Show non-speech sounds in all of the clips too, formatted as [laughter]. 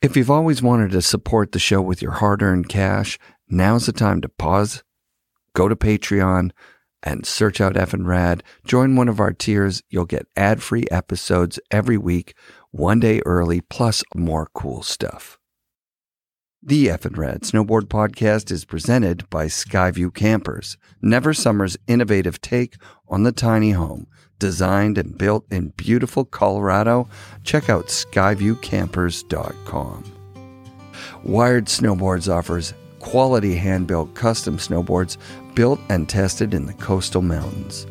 If you've always wanted to support the show with your hard earned cash, now's the time to pause, go to Patreon, and search out F and Rad. Join one of our tiers. You'll get ad free episodes every week, one day early, plus more cool stuff. The Effin Rad Snowboard Podcast is presented by Skyview Campers, Never Summer's innovative take on the tiny home. Designed and built in beautiful Colorado, check out skyviewcampers.com. Wired Snowboards offers quality hand built custom snowboards built and tested in the coastal mountains.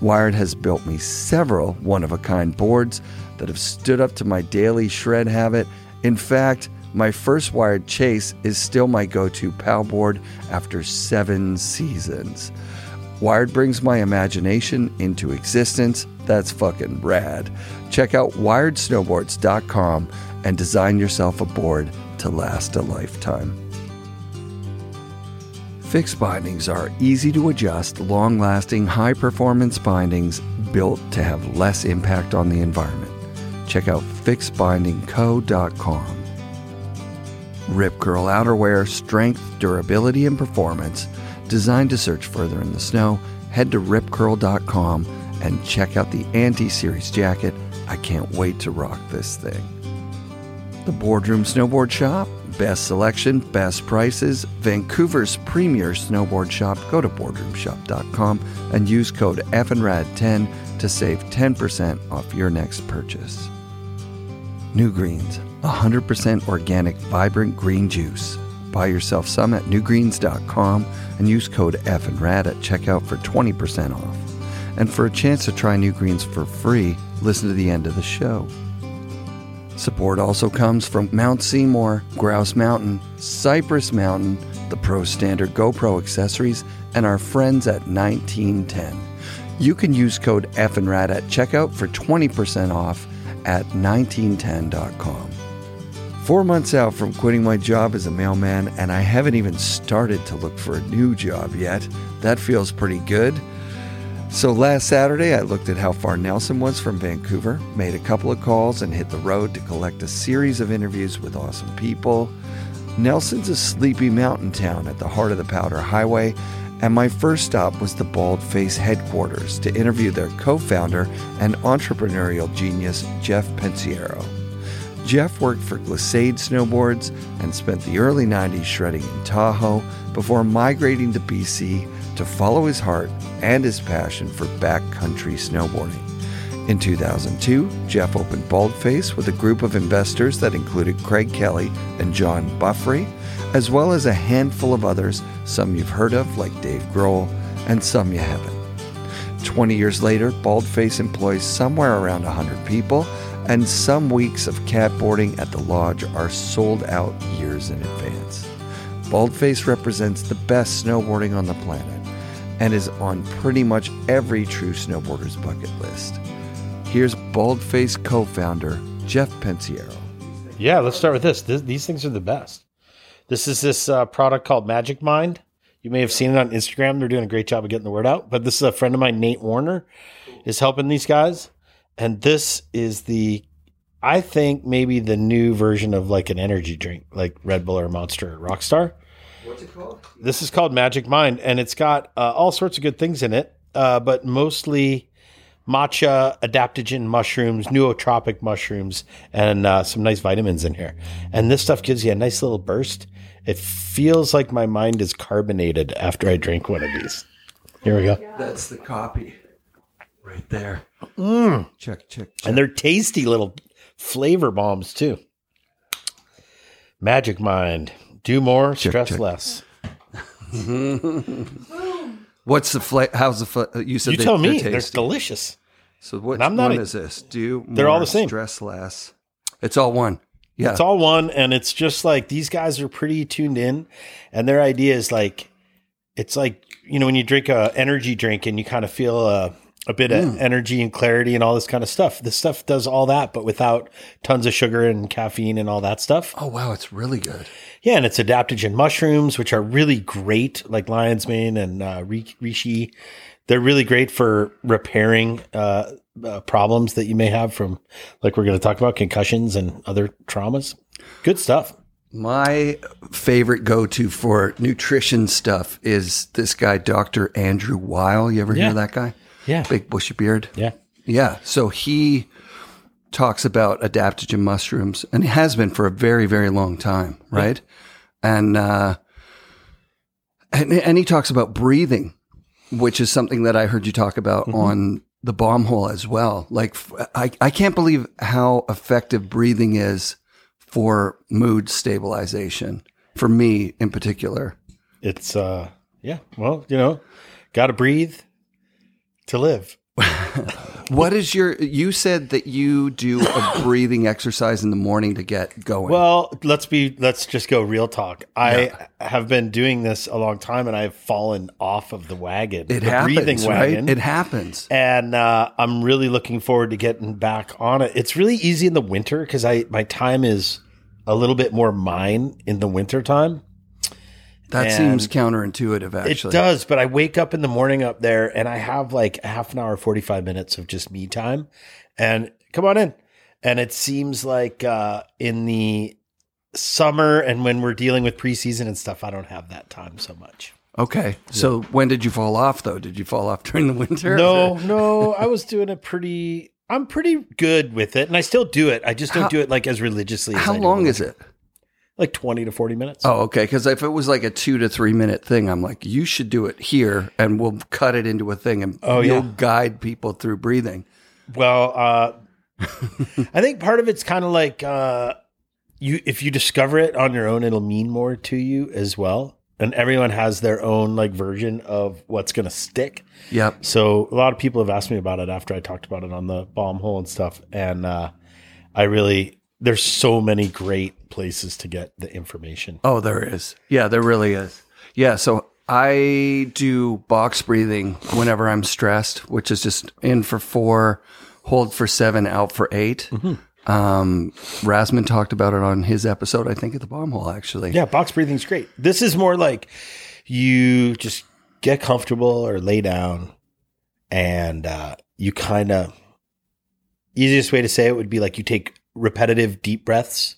Wired has built me several one of a kind boards that have stood up to my daily shred habit. In fact, my first wired chase is still my go to PAL board after seven seasons. Wired brings my imagination into existence. That's fucking rad. Check out wiredsnowboards.com and design yourself a board to last a lifetime. Fixed bindings are easy to adjust, long lasting, high performance bindings built to have less impact on the environment. Check out fixedbindingco.com. Rip Curl outerwear, strength, durability, and performance. Designed to search further in the snow, head to ripcurl.com and check out the Anti Series jacket. I can't wait to rock this thing. The Boardroom Snowboard Shop, best selection, best prices, Vancouver's premier snowboard shop. Go to boardroomshop.com and use code FNRAD10 to save 10% off your next purchase. New Greens, 100% organic, vibrant green juice. Buy yourself some at newgreens.com and use code F and FNRAD at checkout for 20% off. And for a chance to try New Greens for free, listen to the end of the show. Support also comes from Mount Seymour, Grouse Mountain, Cypress Mountain, the Pro Standard GoPro accessories, and our friends at 1910. You can use code FNRAD at checkout for 20% off at 1910.com. Four months out from quitting my job as a mailman, and I haven't even started to look for a new job yet. That feels pretty good. So last Saturday, I looked at how far Nelson was from Vancouver, made a couple of calls, and hit the road to collect a series of interviews with awesome people. Nelson's a sleepy mountain town at the heart of the Powder Highway, and my first stop was the Baldface headquarters to interview their co founder and entrepreneurial genius, Jeff Pensiero. Jeff worked for Glissade Snowboards and spent the early 90s shredding in Tahoe before migrating to BC to follow his heart and his passion for backcountry snowboarding. In 2002, Jeff opened Baldface with a group of investors that included Craig Kelly and John Buffery, as well as a handful of others, some you've heard of, like Dave Grohl, and some you haven't. 20 years later, Baldface employs somewhere around 100 people, and some weeks of cat boarding at the lodge are sold out years in advance. Baldface represents the best snowboarding on the planet and is on pretty much every true snowboarder's bucket list. Here's Baldface co founder Jeff Pensiero. Yeah, let's start with this. Th- these things are the best. This is this uh, product called Magic Mind. You may have seen it on Instagram. They're doing a great job of getting the word out. But this is a friend of mine, Nate Warner, is helping these guys. And this is the, I think maybe the new version of like an energy drink, like Red Bull or Monster or Rockstar. What's it called? This is called Magic Mind, and it's got uh, all sorts of good things in it, uh, but mostly matcha, adaptogen mushrooms, nootropic mushrooms, and uh, some nice vitamins in here. And this stuff gives you a nice little burst. It feels like my mind is carbonated after I drink one of these. Here we go. That's the copy right there. Mm. Check, check, check. And they're tasty little flavor bombs too. Magic Mind. Do more, Check, stress check. less. [laughs] What's the flavor? How's the flavor? You said You they- tell me. They're They're, delicious. so what and I'm not one a- is this? Do They're all the same. Stress less. It's all one. Yeah. It's all one, and it's just like these guys are pretty tuned in, and their idea is like it's like you know when you drink a energy drink and you kind of feel a, a bit Mm. of energy and clarity and all this kind of stuff. This stuff does all that, but without tons of sugar and caffeine and all that stuff. oh wow, it's really good. Yeah, and it's adaptogen mushrooms, which are really great, like lion's mane and uh, reishi. They're really great for repairing uh, uh, problems that you may have from, like we're going to talk about, concussions and other traumas. Good stuff. My favorite go to for nutrition stuff is this guy, Dr. Andrew Weil. You ever Yeah. hear that guy? Yeah. Big bushy beard. Yeah. Yeah. So he talks about adaptogen mushrooms and he has been for a very, very long time. Right. And, uh, and, and he talks about breathing, which is something that I heard you talk about on the bomb hole as well. Like, I, I can't believe how effective breathing is for mood stabilization for me in particular. It's, uh, yeah. Well, you know, got to breathe to live. [laughs] What is your, you said that you do a [coughs] breathing exercise in the morning to get going. Well, let's be let's just go real talk. I have been doing this a long time and I've fallen off of the wagon. it the happens, right? It happens. and uh, I'm really looking forward to getting back on it. It's really easy in the winter because I my time is a little bit more mine in the winter time. That And seems counterintuitive, actually. It does, but I wake up in the morning up there and I have like a half an hour, 45 minutes of just me time. And come on in. And it seems like uh, in the summer and when we're dealing with preseason and stuff, I don't have that time so much. Okay. So when did you fall off, though? Did you fall off [laughs] during the winter? No, [laughs] no, I was doing a pretty, I'm pretty good with it. And I still do it. I just don't How- do it like as religiously as How long is it? Like 20 to 40 minutes. Oh, okay. Because if it was like a two to three minute thing, I'm like, you should do it here, and we'll cut it into a thing, and Oh, you'll yeah. guide people through breathing. Well, uh, [laughs] I think part of it's kind of like uh, you if you discover it on your own, it'll mean more to you as well. And everyone has their own like version of what's going to stick. Yep. So a lot of people have asked me about it after I talked about it on the bomb hole and stuff. And uh, I really there's so many great places to get the information. Oh, there is. Yeah, there really is. Yeah. So I do box breathing whenever I'm stressed, which is just in for four, hold for seven, out for 8 Mm-hmm. Um, Rasmus talked about it on his episode, I think, at the bomb hole, actually. Yeah, box breathing's great. This is more like you just get comfortable or lay down and uh, you kind of easiest way to say it would be like you take repetitive deep breaths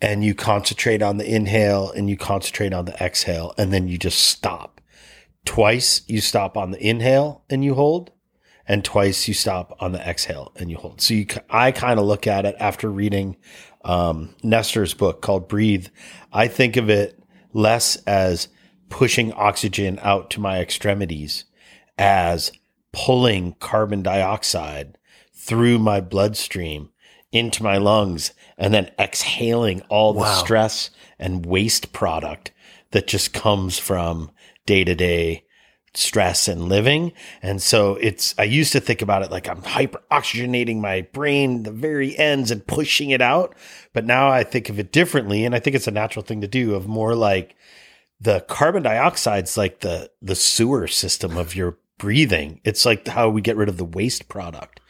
and you concentrate on the inhale and you concentrate on the exhale and then you just stop. Twice you stop on the inhale and you hold and twice you stop on the exhale and you hold. So you, I kind of look at it after reading um, Nestor's book called Breathe. I think of it less as pushing oxygen out to my extremities as pulling carbon dioxide through my bloodstream into my lungs and then exhaling all the stress and waste product that just comes from day to day stress and living. And so it's, I used to think about it like I'm hyper oxygenating my brain, the very ends and pushing it out. But now I think of it differently. And I think it's a natural thing to do of more like the carbon dioxide's like the, the sewer system of your breathing. It's like how we get rid of the waste product.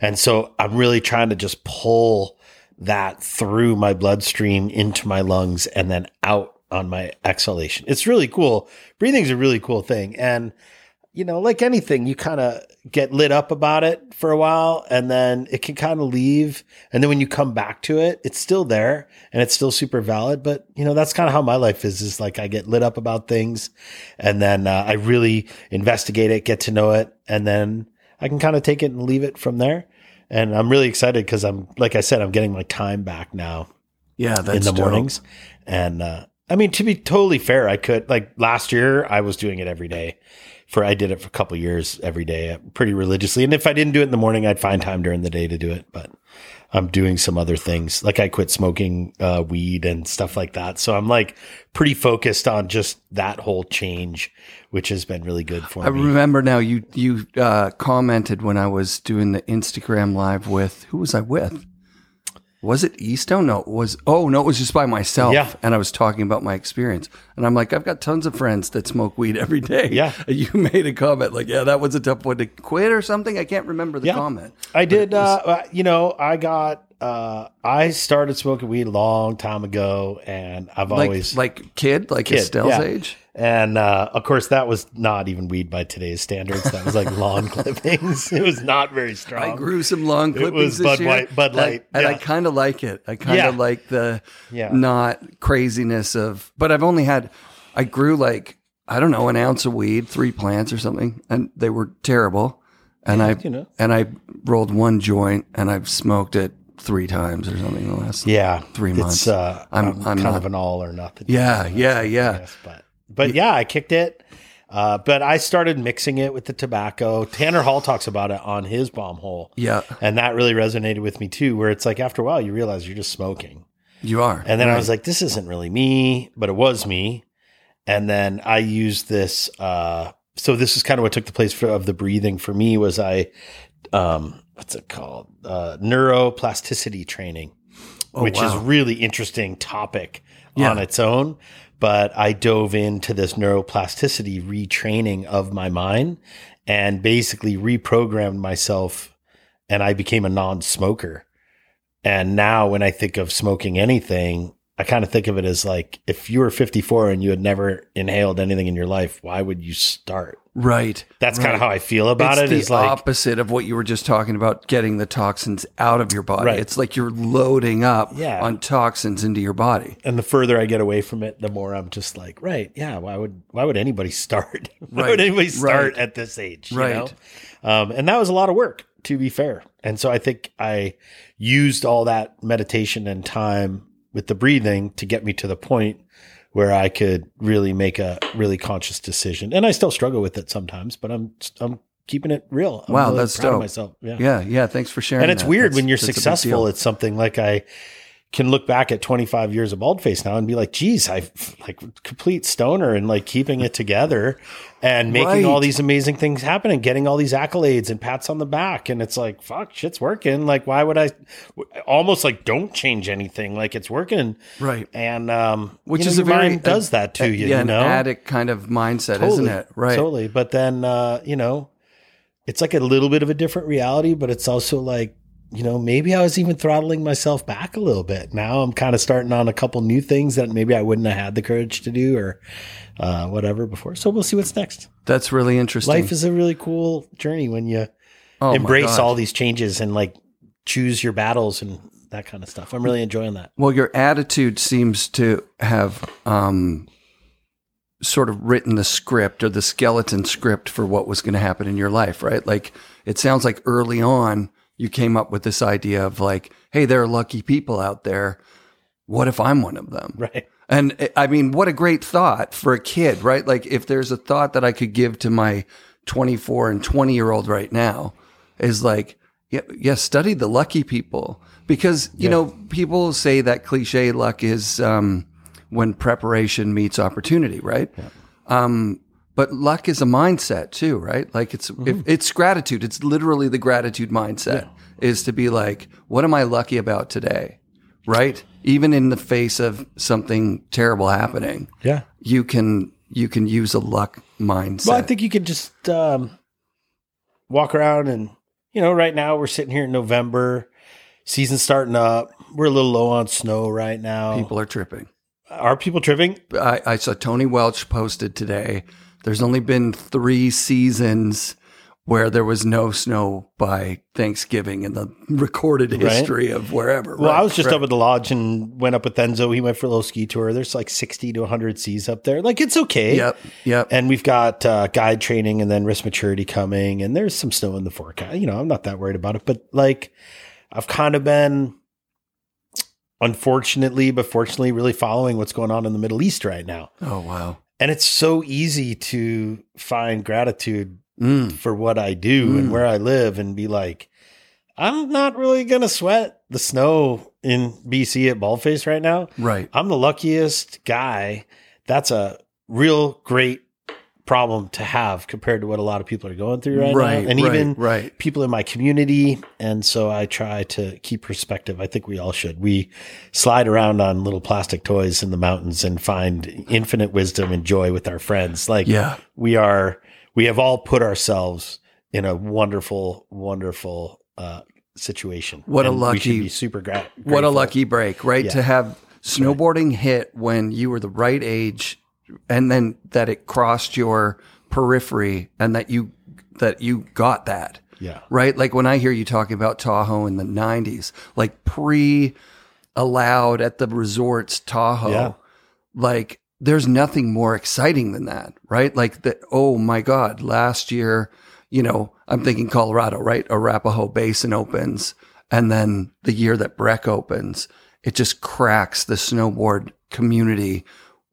And so I'm really trying to just pull that through my bloodstream into my lungs and then out on my exhalation. It's really cool. Breathing's a really cool thing. And, you know, like anything, you kind of get lit up about it for a while and then it can kind of leave. And then when you come back to it, it's still there and it's still super valid. But, you know, that's kind of how my life is, is like I get lit up about things and then uh, I really investigate it, get to know it. And then I can kind of take it and leave it from there. And I'm really excited because I'm, like I said, I'm getting my time back now Yeah, that's in the dope. mornings. And uh, I mean, to be totally fair, I could like last year I was doing it every day. For I did it for a couple years every day, uh, pretty religiously. And if I didn't do it in the morning, I'd find time during the day to do it. But I'm doing some other things, like I quit smoking uh, weed and stuff like that. So I'm like pretty focused on just that whole change, which has been really good for I me. I remember now you you uh, commented when I was doing the Instagram live with who was I with? Was it Easto? No, it was oh no, it was just by myself. Yeah. And I was talking about my experience. And I'm like, I've got tons of friends that smoke weed every day. Yeah. And [laughs] you made a comment like, yeah, that was a tough one to quit or something. I can't remember the comment. I did. uh, uh, you know, I got uh, I started smoking weed a long time ago, and I've Like always like kid, like Kid, Estelle's yeah. age. And uh, of course, that was not even weed by today's standards. That was like [laughs] lawn clippings. It was not very strong. I grew some It clippings was this Bud year, White- Bud and I- Light, and I yeah. kind of like it. I kind Yeah. of like the Yeah. not craziness of. But I've only had, I grew like I don't know an ounce of weed, three plants or something, and they were terrible. And I you know. and I rolled one joint, and I've smoked it three times or something in the last. Yeah, Three It's, months. uh, I'm- I'm, I'm kind not- of an all or nothing. Yeah, yeah, yeah. Yes, but but yeah, I kicked it. Uh, but I started mixing it with the tobacco. Tanner Hall talks about it on his bomb hole. Yeah, And that really resonated with me too, where it's like after a while you realize you're just smoking. you are. And then I was like, this isn't really me, but it was me. And then I used this. Uh, so this is kind of what took the place for, of the breathing for me was I, um, what's it called? Uh, neuroplasticity training, which is Oh, really interesting topic Yeah. on its own. But I dove into this neuroplasticity retraining of my mind and basically reprogrammed myself and I became a non-smoker. And now when I think of smoking anything, I kind of think of it as like if you were 54 and you had never inhaled anything in your life, why would you start? Right. That's kind of how I feel about it's it. It's the like opposite of what you were just talking about getting the toxins out of your body. Right. It's like you're loading up Yeah. on toxins into your body. and the further I get away from it, the more I'm just like, right, yeah, why would why would anybody start? [laughs] why Right, would anybody start right. at this age? you Right. know? Um, and that was a lot of work, to be fair. And so I think I used all that meditation and time with the breathing to get me to the point where I could really make a really conscious decision. And I still struggle with it sometimes, but I'm I'm keeping it real. I'm Wow, really that's dope. myself. Yeah. Yeah, yeah. Thanks for sharing. And it's that. weird That's- when you're that's a big successful at something like I can look back at 25 years of Baldface now and be like, geez, I like complete stoner and like keeping it together and making all these amazing things happen and getting all these accolades and pats on the back. And it's like, fuck, shit's working. Like, why would I almost like don't change anything? Like it's working. right. And, um, Which you know, is a very mind does that to you, yeah, you know? addict kind of mindset, isn't it? Right. Totally. But then, uh, you know, it's like a little bit of a different reality, but it's also like, you know, maybe I was even throttling myself back a little bit. Now I'm kind of starting on a couple new things that maybe I wouldn't have had the courage to do or uh, whatever before. So we'll see what's next. That's really interesting. Life is a really cool journey when you Oh embrace all these changes and like choose your battles and that kind of stuff. I'm really enjoying that. Well, your attitude seems to have um, sort of written the script or the skeleton script for what was going to happen in your life, right? Like it sounds like early on you came up with this idea of like, hey, there are lucky people out there. What if I'm one of them? [laughs] Right. And eh, I mean, what a great thought for a kid, right? Like, if there's a thought that I could give to my 24 and 20 year old right now, is like, yeah, yeah, study the lucky people because you know people say that cliche luck is um, when preparation meets opportunity, right? Um, but luck is a mindset too, right? Like it's if, it's gratitude. It's literally the gratitude mindset is to be like, what am I lucky about today? Right? Even in the face of something terrible happening, Yeah. you can you can use a luck mindset. Well, I think you could just um, walk around and, you know, right now we're sitting here in November, season's starting up. We're a little low on snow right now. people are tripping. Are people tripping? I, I saw Tony Welch posted today. There's only been three seasons where there was no snow by Thanksgiving in the recorded history of wherever. Well, right, I was just right. up at the lodge and went up with Enzo. He went for a little ski tour. There's like 60 to 100 Cs up there. Like it's okay. Yep, yep. And we've got uh, guide training and then risk maturity coming, and there's some snow in the forecast. You know, I'm not that worried about it, but like I've kind of been, unfortunately, but fortunately, really following what's going on in the Middle East right now. Oh wow. And it's so easy to find gratitude Mm, for what I do and Mm. where I live and be like, I'm not really going to sweat the snow in BC at Baldface right now. right. I'm the luckiest guy. That's a real great problem to have compared to what a lot of people are going through right, Right. now. And right, even right. people in my community. And so I try to keep perspective. I think we all should. We slide around on little plastic toys in the mountains and find infinite wisdom and joy with our friends. Like Yeah. we are, we have all put ourselves in a wonderful, wonderful, uh, situation. What a And we lucky- super gra- What a lucky break, right? Yeah. To have snowboarding hit when you were the right age and then that it crossed your periphery and that you that you got that. Yeah. Right? Like when I hear you talking about Tahoe in the 90s, like pre allowed at the resorts Tahoe. Yeah. Like there's nothing more exciting than that, right? Like that oh my god, last year, you know, I'm thinking Colorado, right? Arapahoe Basin opens and then the year that Breck opens, it just cracks the snowboard community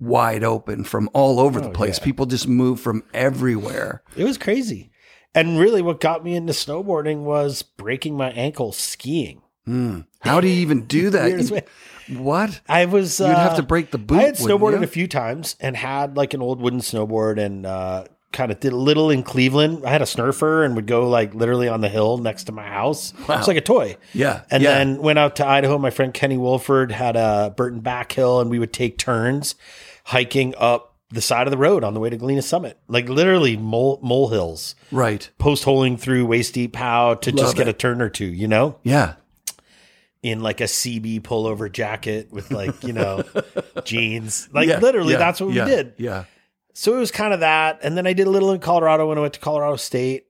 wide open from all over the place. yeah. People just move from everywhere. It was crazy. And really, what got me into snowboarding was breaking my ankle skiing. Mm. How do you even do [laughs] that? [laughs] What? I was. You'd have uh, to break the boot. I had snowboarded a few times and had like an old wooden snowboard and uh, kind of did a little in Cleveland. I had a snurfer and would go like literally on the hill next to my house. Wow. It's like a toy. Yeah. And yeah. then went out to Idaho. My friend Kenny Wolford had a Burton Backhill, and we would take turns hiking up the side of the road on the way to Galena Summit, like literally mole mole hills, right. post holing through waist deep how to Love just get it. a turn or two, you know, Yeah. in like a CB pullover jacket with like you know [laughs] jeans, like Yeah, literally yeah, that's what yeah, we did. Yeah. So it was kind of that. And then I did a little in Colorado when I went to Colorado State.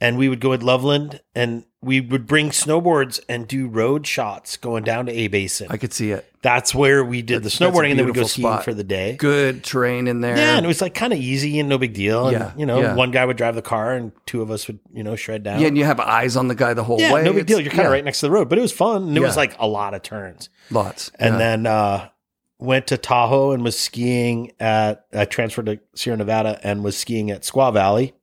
And we would go at Loveland and we would bring snowboards and do road shots going down to A Basin. I could see it. That's where we did That's- the snowboarding and then we'd go skiing spot. for the day. Good terrain in there. Yeah, and it was like kind of easy and no big deal. And, Yeah, you know, yeah. one guy would drive the car and two of us would, you know, shred down. Yeah, and you have eyes on the guy the whole Yeah, way. no big deal. You're kind of yeah, right next to the road, but it was fun. And it was like a lot of turns. Lots. and then uh, went to Tahoe and was skiing at. I transferred to Sierra Nevada and was skiing at Squaw Valley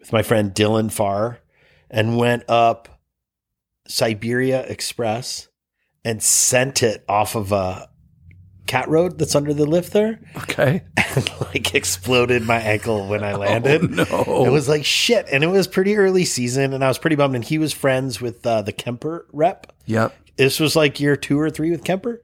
with my friend Dylan Farr, and went up Siberia Express and sent it off of a cat road that's under the lift there, okay. [laughs] and like exploded my ankle when I [laughs] landed. Oh, no. It was like shit, and it was pretty early season, and I was pretty bummed. And he was friends with uh, the Kemper rep, Yep. this was like year two or three with Kemper.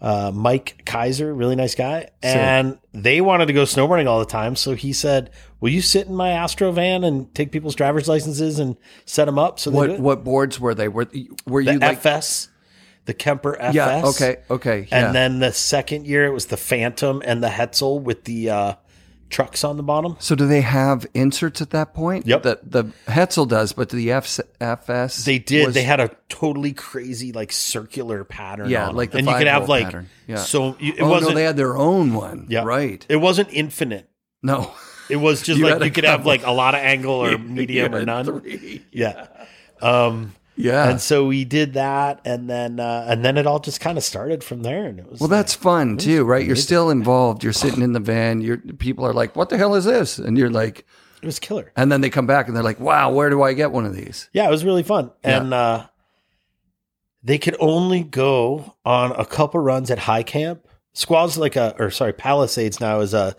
Uh, Mike Kaiser, really nice guy. And they wanted to go snowboarding all the time. So he said, Will you sit in my Astro van and take people's driver's licenses and set them up? So What what boards were they? Were were the you like FS, the Kemper FS. Yeah, okay, okay. Yeah. And then the second year, it was the Phantom and the Hetzel with the uh, trucks on the bottom. so do they have inserts at that point? Yep. The the Hetzel does, but the F, FS They did. was- they had a totally crazy, like circular pattern. Yeah, on like and you could have like pattern. Yeah. so. you- It oh wasn't. no, they had their own one. Yeah. Right. it wasn't infinite. No. It was [laughs] just You like you could have like a lot of angle or [laughs] medium or none. three. Yeah. Um, Yeah. and so we did that, and then uh, and then it all just kind of started from there, and it was well, that's fun too, right? You're still involved. You're sitting in the van. You're people are like, "What the hell is this?" And you're like, it was killer. and then they come back and they're like, "Wow, where do I get one of these?" Yeah, it was really fun, Yeah. and uh, they could only go on a couple runs at high camp. Squaw's like a, or sorry, Palisades now is a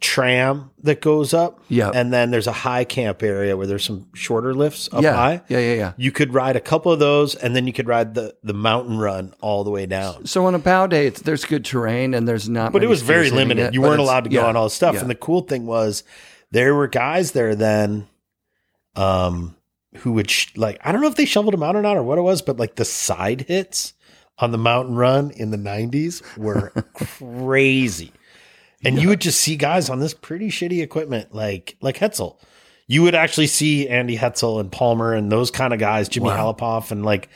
tram that goes up, Yeah. and then there's a high camp area where there's some shorter lifts up yeah. high. Yeah, yeah, yeah. You could ride a couple of those, and then you could ride the the mountain run all the way down. So on a bow day, it's, there's good terrain and there's not. But it was very limited. it, you weren't allowed to go yeah, on all this stuff. yeah. And the cool thing was, there were guys there then, um, who would sh- like I don't know if they shoveled them out or not or what it was, but like the side hits on the mountain run in the '90s were [laughs] crazy. And you would just see guys on this pretty shitty equipment, like like Hetzel. You would actually see Andy Hetzel and Palmer and those kind of guys, Jimmy Wow. Halapoff, and like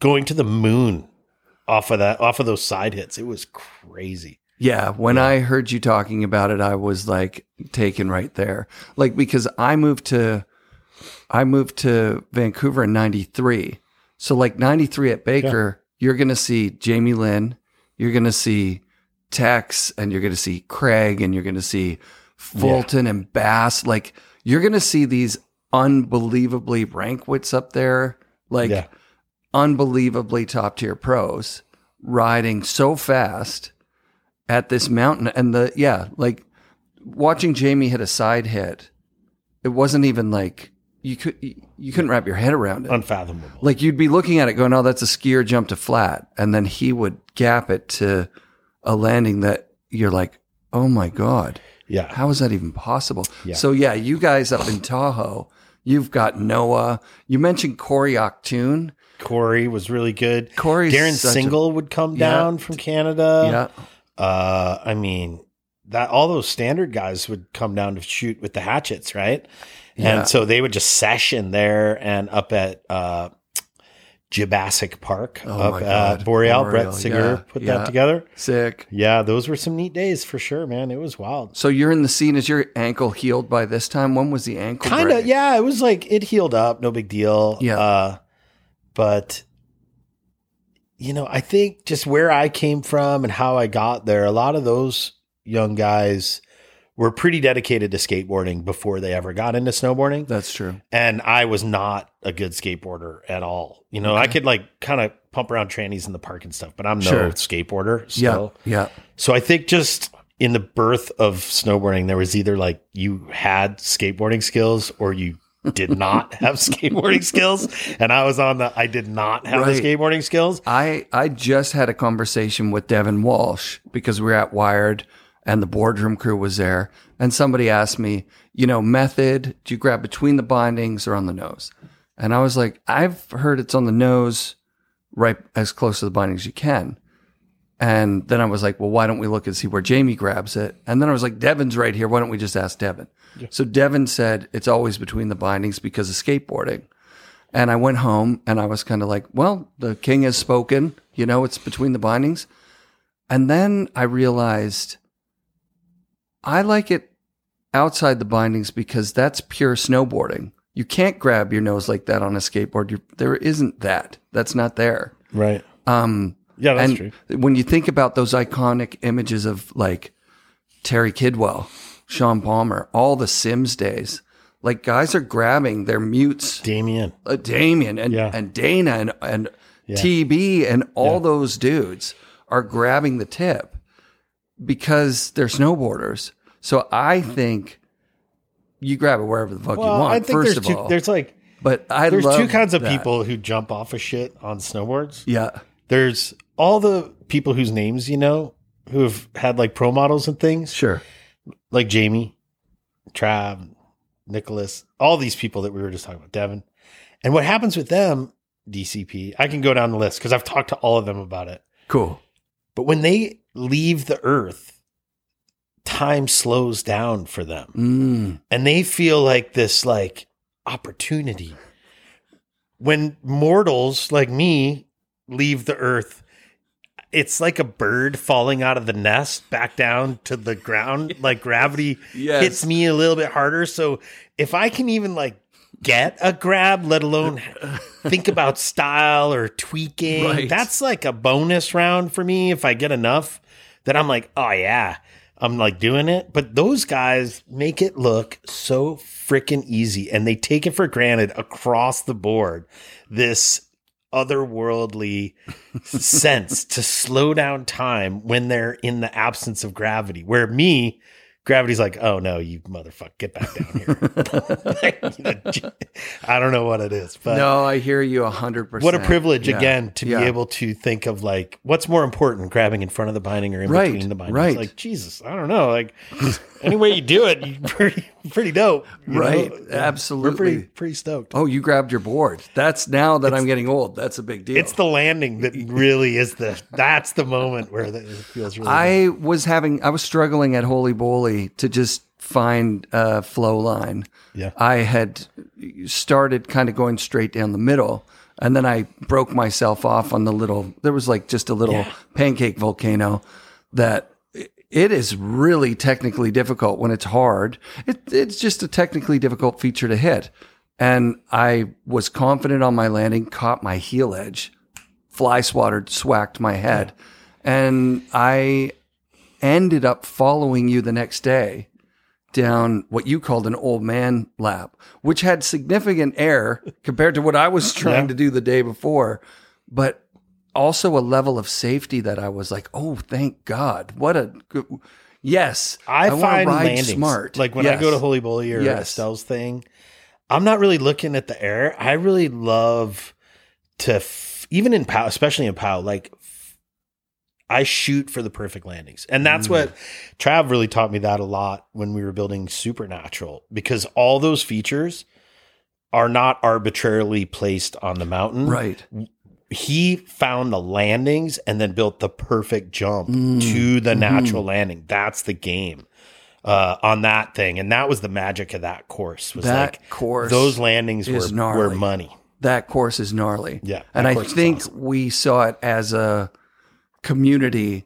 going to the moon off of that, off of those side hits. It was crazy. Yeah, when I heard you talking about it, I was like taken right there. Like because I moved to I moved to Vancouver in 93. So like 93 at Baker, you're going to see Jamie Lynn, you're going to see Tex and you're going to see Craig and you're going to see Fulton and Bass like you're going to see these unbelievably rankwits up there like Yeah. unbelievably top tier pros riding so fast at this mountain and the yeah like watching jamie hit a side hit it wasn't even like you could you couldn't wrap your head around it Unfathomable. like you'd be looking at it going oh that's a skier jump to flat and then he would gap it to a landing that you're like oh my god Yeah. how is that even possible Yeah. so yeah you guys up in tahoe You've got Noah. You mentioned Corey Octoon. Corey was really good. Corey's Darren such a- Single would come Yeah. down from Canada. yeah, Uh, I mean, that all those standard guys would come down to shoot with the hatchets, right? Yeah. And so they would just session there and up at uh, Jurassic Park, Oh up at God. Boreal. Boreal, Brett Singer yeah, put yeah. that together. sick. Yeah, those were some neat days for sure, man. It was wild. So you're in the scene. Is your ankle healed by this time? When was the ankle? Kind of, yeah. It was like it healed up, no big deal. Yeah. Uh, but you know, I think just where I came from and how I got there, a lot of those young guys were pretty dedicated to skateboarding before they ever got into snowboarding. That's true. And I was not a good skateboarder at all. You know, I could like kind of pump around trannies in the park and stuff, but I'm no Sure. skateboarder. Yeah, Still. yeah. So I think just in the birth of snowboarding, there was either like you had skateboarding skills or you did not [laughs] have skateboarding skills. And I was on the I did not have Right. the skateboarding skills. I I just had a conversation with Devin Walsh because we were at Wired and the boardroom crew was there, and somebody asked me, you know, method, do you grab between the bindings or on the nose? And I was like, I've heard it's on the nose, right as close to the bindings as you can. And then I was like, well, why don't we look and see where Jamie grabs it? And then I was like, Devin's right here. Why don't we just ask Devin? So Devin said it's always between the bindings because of skateboarding. And I went home and I was kind of like, well, the king has spoken, you know, it's between the bindings. And then I realized I like it outside the bindings because that's pure snowboarding. You can't grab your nose like that on a skateboard. You're, there isn't that. That's not there. Right. Um, Yeah, that's and true. when you think about those iconic images of like Terry Kidwell, Shaun Palmer, all the Sims days, like guys are grabbing their mutes, Damien. uh, Damien and, Yeah. and Dana and, and Yeah. TB and all those dudes are grabbing the tip because they're snowboarders. So I think you grab it wherever the fuck you want. I think first there's of two all, there's like but I there's two kinds of that. people who jump off of shit on snowboards. Yeah, There's all the people whose names you know who have had like pro models and things. sure. like Jamie, Trav, Nicholas, all these people that we were just talking about, Devin. And what happens with them, DCP, I can go down the list because I've talked to all of them about it. Cool. But when they leave the earth, time slows down for them. Mm, And they feel like this like opportunity. When mortals like me leave the earth, it's like a bird falling out of the nest back down to the ground. [laughs] Like gravity Yes. hits me a little bit harder. So if I can even like get a grab, let alone [laughs] think about style or tweaking, Right. that's like a bonus round for me. If I get enough that I'm like, oh yeah, I'm like doing it. But those guys make it look so freaking easy and they take it for granted across the board. This otherworldly sense to slow down time when they're in the absence of gravity. Where me, gravity's like, oh no, you motherfucker, get back down here. [laughs] I don't know what it is, but no, I hear you a hundred percent. what a privilege Yeah. again to Yeah. be able to think of like what's more important, grabbing in front of the binding or in Right, between the bindings. right. Like Jesus, I don't know. Like any way you do it, you [laughs] pretty pretty dope, you know? Right, absolutely. We're pretty pretty stoked. Oh, you grabbed your board. That's now that I'm getting old. That's a big deal. It's the landing that really is the that's the moment where it feels really. good. I was having, I was struggling at Holy To just find a flow line. Yeah. I had started kind of going straight down the middle. And then I broke myself off on the little, there was like just a little Yeah. pancake volcano that it is really technically difficult when it's hard. It, it's just a technically difficult feature to hit. And I was confident on my landing, caught my heel edge, fly swatted, swacked my head. And I ended up following you the next day down what you called an old man lap, which had significant air compared to what I was trying Yeah. to do the day before, but also a level of safety that I was like, oh, thank God. What a good. Yes. I, wanna find ride landings smart. Like when I go to Holy Bowly or Yes. Estelle's thing, I'm not really looking at the air. I really love to, f- even in POW, especially in POW, like I shoot for the perfect landings. And that's Mm. what Trav really taught me that a lot when we were building Supernatural because all those features are not arbitrarily placed on the mountain. Right. He found the landings and then built the perfect jump Mm. to the Mm-hmm. natural landing. That's the game uh, on that thing, and that was the magic of that course. Was That like course those landings were, is were gnarly. money. That course is gnarly. Yeah, And I think awesome. we saw it as a community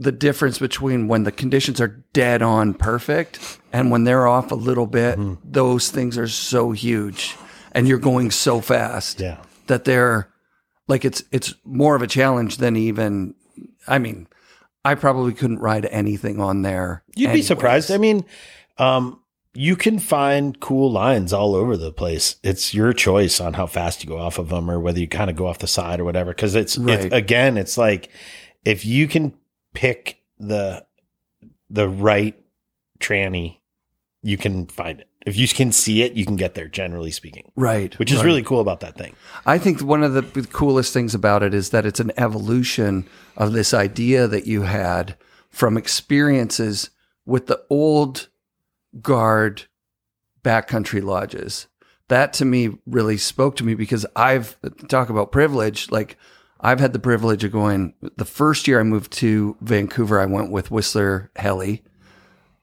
the difference between when the conditions are dead on perfect and when they're off a little bit, Mm-hmm. those things are so huge and you're going so fast Yeah. that they're like it's it's more of a challenge than even I mean, I probably couldn't ride anything on there. You'd be surprised. I mean, um, you can find cool lines all over the place. It's your choice on how fast you go off of them or whether you kind of go off the side or whatever. Cause it's, Right. it's again, it's like if you can pick the, the right tranny, you can find it. If you can see it, you can get there, generally speaking, Right. which is right. really cool about that thing. I think one of the coolest things about it is that it's an evolution of this idea that you had from experiences with the old guard backcountry lodges. That to me really spoke to me because I've talk about privilege. Like I've had the privilege of going. The first year I moved to Vancouver, I went with Whistler Heli.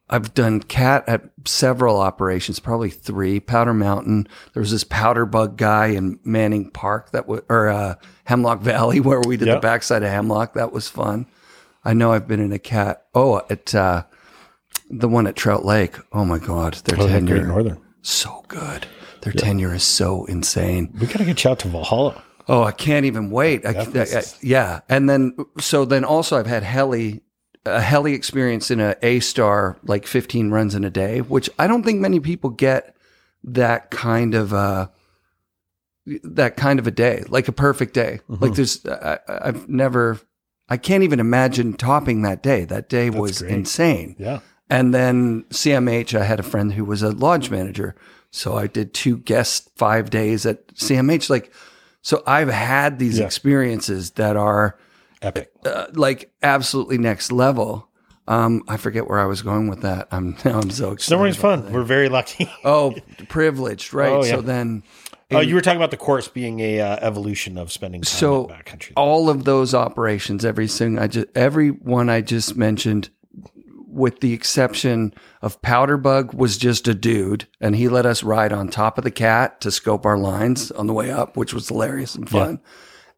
I've done cat at several operations, probably three. Powder Mountain. There was this powder bug guy in Manning Park that was, or uh, Hemlock Valley, [laughs] where we did Yeah. the backside of Hemlock. That was fun. I know I've been in a cat. Oh, at uh, the one at Trout Lake. Oh my God, their Oh, yeah, Great tenure Northern. so good. Their tenure is so insane. We got to get you out to Valhalla. Oh, I can't even wait. I, I- I- yeah, and then so then also I've had heli a heli experience in a A star like 15 runs in a day, which I don't think many people get that kind of uh that kind of a day, like a perfect day. Mm-hmm. Like there's I, I've never I can't even imagine topping that day. That day was great. insane. Yeah. And then CMH, I had a friend who was a lodge manager. So I did two guest five days at CMH. Like, so I've had these Yeah. experiences that are Epic. uh, like absolutely next level. Um, I forget where I was going with that. I'm now [laughs] I'm so excited. Snowboarding's fun. We're very lucky. [laughs] Oh, privileged, right? Oh, yeah. So then, Oh, you were talking about the course being a uh, evolution of spending time so in backcountry. all of those operations, every single, I just every one I just mentioned, with the exception of Powderbug was just a dude, and he let us ride on top of the cat to scope our lines on the way up, which was hilarious and fun.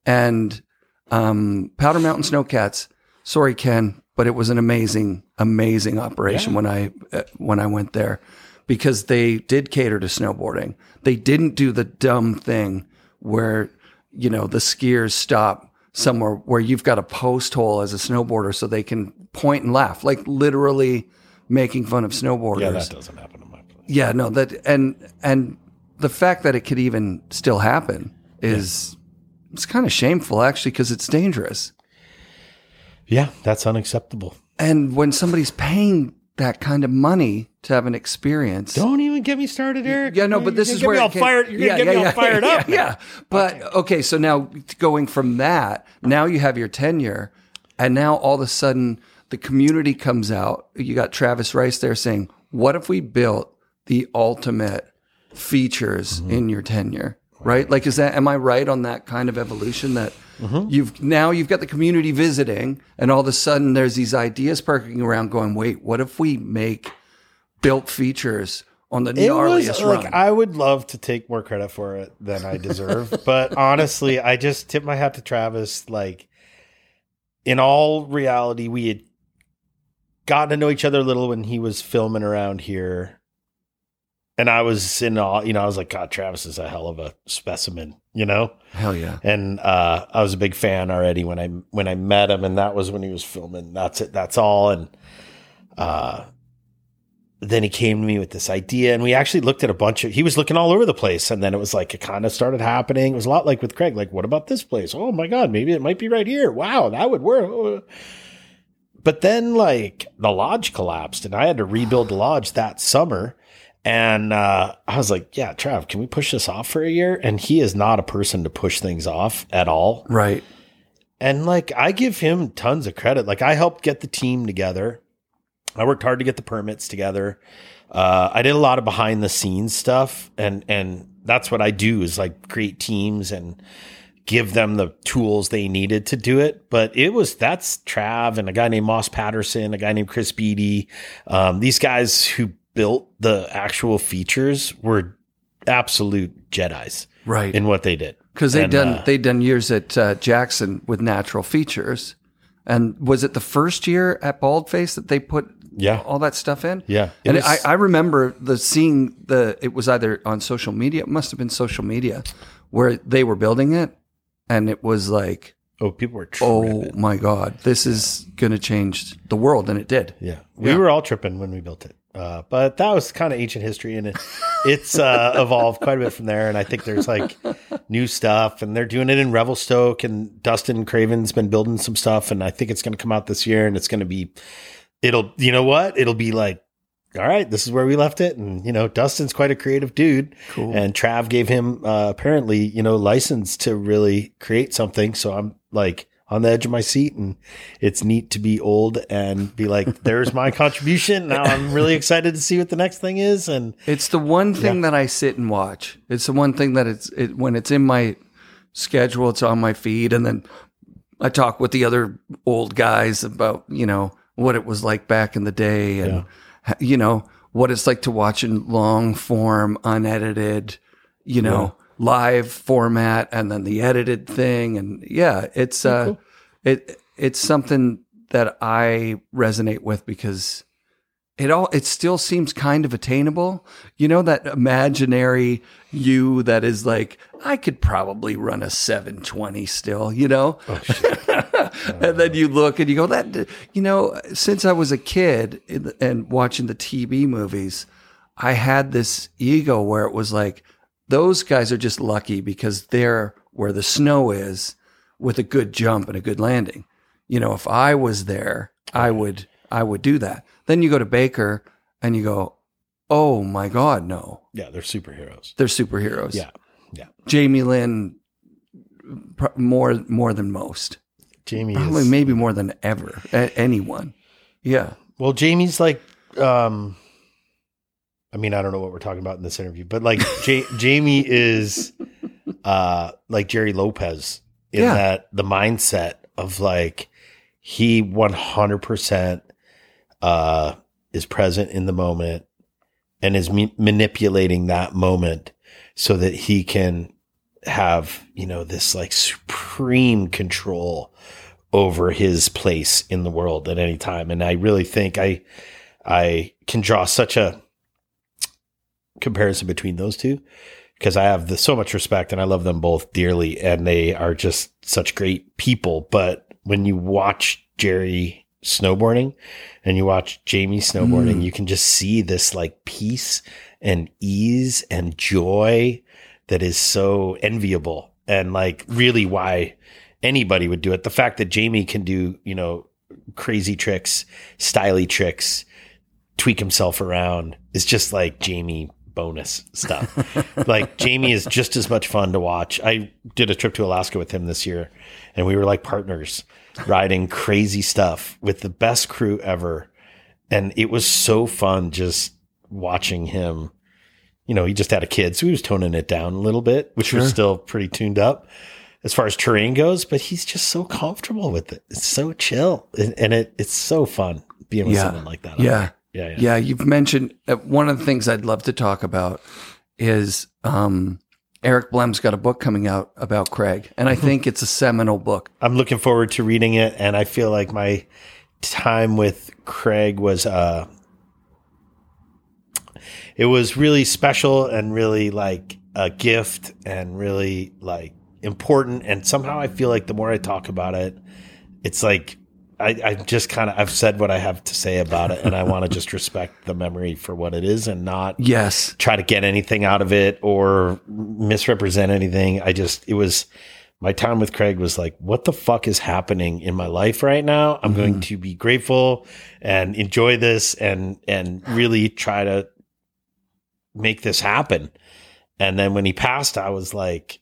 And um, Powder Mountain Snowcats, sorry Ken, but it was an amazing, amazing operation when I uh, when I went there because they did cater to snowboarding. They didn't do the dumb thing where you know the skiers stop somewhere where you've got a post hole as a snowboarder so they can point and laugh, like literally making fun of snowboarders. yeah, that doesn't happen in my place. Yeah, no, that and and the fact that it could even still happen is it's kind of shameful actually because it's dangerous. Yeah, that's unacceptable. And when somebody's paying that kind of money to have an experience, Don't even get me started, Eric. yeah, no, but this is where get me it all can- fired. You're gonna yeah, get me yeah, all yeah, fired yeah, [laughs] up. Yeah, but okay, so now going from that, now you have your tenure, and now all of a sudden the community comes out. You got Travis Rice there saying, "What if we built the ultimate features Mm-hmm. in your tenure?" Right? Like, is that am I right on that kind of evolution that? Mm-hmm. You've now you've got the community visiting, and all of a sudden there's these ideas perking around. Going, wait, what if we make built features on the It gnarliest was run? like I would love to take more credit for it than I deserve, [laughs] but honestly, I just tip my hat to Travis. Like, in all reality, we had gotten to know each other a little when he was filming around here, and I was in all, You know, I was like, God, Travis is a hell of a specimen. You know, Hell yeah. and uh, I was a big fan already when I when I met him, and that was when he was filming. That's it. That's all. And uh, then he came to me with this idea, and we actually looked at a bunch of. He was looking all over the place, and then it was like it kind of started happening. It was a lot like with Craig. Like, what about this place? Oh my god, maybe it might be right here. Wow, that would work. But then, like the lodge collapsed, and I had to rebuild the lodge that summer. And uh, I was like, "Yeah, Trav, can we push this off for a year?" And he is not a person to push things off at all. Right. And like I give him tons of credit. Like I helped get the team together I worked hard to get the permits together. Uh, I did a lot of behind the scenes stuff, and and that's what I do is like create teams and give them the tools they needed to do it. But it was that's Trav and a guy named Moss Patterson, a guy named Chris Beatty. Um, these guys who built the actual features were absolute Jedi's Right. in what they did. Because they'd And, done uh, they'd done years at uh, Jackson with natural features, and was it the first year at Baldface that they put Yeah. all that stuff in? Yeah. And was- I, I remember the seeing the it was either on social media, it must have been social media, where they were building it, and it was like, oh, people were Tripping. oh my god, this is going to change the world, and it did. Yeah, we were all tripping when we built it. Uh, but that was kind of ancient history, and it, it's uh, [laughs] evolved quite a bit from there. And I think there's like new stuff, and they're doing it in Revelstoke, and Dustin Craven's been building some stuff, and I think it's going to come out this year, and it's going to be, it'll, you know what, it'll be like, all right, this is where we left it, and you know, Dustin's quite a creative dude, Cool. and Trav gave him uh, apparently, you know, license to really create something. So I'm like on the edge of my seat, and it's neat to be old and be like, "There's my contribution." Now I'm really excited to see what the next thing is, and It's the one thing that I sit and watch. It's the one thing that it's it, when it's in my schedule, it's on my feed, and then I talk with the other old guys about you know what it was like back in the day, and ha- you know what it's like to watch in long form, unedited, you know, live format, and then the edited thing, and yeah, it's uh, it it's something that I resonate with because it all it still seems kind of attainable. You know that imaginary you that is like I could probably run a 720 still, you know? [laughs] and then you look and you go that you know, since I was a kid and watching the TV movies, I had this ego where it was like those guys are just lucky because they're where the snow is with a good jump and a good landing. You know, if I was there, I would I would do that. Then you go to Baker and you go, "Oh my god, no. yeah, they're superheroes. They're superheroes." Yeah, yeah. Jamie Lynn pr- more more than most. Jamie Probably is maybe more than ever a- anyone. Yeah. well. Jamie's like, um, I mean, I don't know what we're talking about in this interview, but like, Ja- [laughs] Jamie is, uh, like Gerry Lopez in Yeah. that the mindset of like he one hundred percent uh is present in the moment and is me- manipulating that moment so that he can have you know this like supreme control over his place in the world at any time and i really think i i can draw such a comparison between those two because i have the, so much respect and i love them both dearly and they are just such great people but when you watch gerry snowboarding and you watch jamie snowboarding mm. you can just see this like peace and ease and joy that is so enviable and like really why anybody would do it. The fact that Jamie can do, you know, crazy tricks, styly tricks, tweak himself around is just like Jamie bonus stuff. like Jamie is just as much fun to watch. I did a trip to Alaska with him this year and we were like partners riding crazy stuff with the best crew ever. And it was so fun just watching him you know, he just had a kid, so he was toning it down a little bit, which was still pretty tuned up as far as terrain goes. But he's just so comfortable with it. It's so chill, and, and it it's so fun being with Yeah. someone like that. Yeah. Yeah, yeah. Yeah, you've mentioned uh, one of the things I'd love to talk about is um, Eric Blehm's got a book coming out about Craig, and I Mm-hmm. think it's a seminal book. I'm looking forward to reading it, and I feel like my time with Craig was uh, it was really special and really like a gift and really like important. And somehow I feel like the more I talk about it, it's like I, I just kind of I've said what I have to say about it, and I want to just respect the memory for what it is and not Yes, try to get anything out of it or misrepresent anything. I just, it was my time with Craig was like, what the fuck is happening in my life right now? I'm going mm-hmm. to be grateful and enjoy this and, and really try to make this happen. And then when he passed, I was like,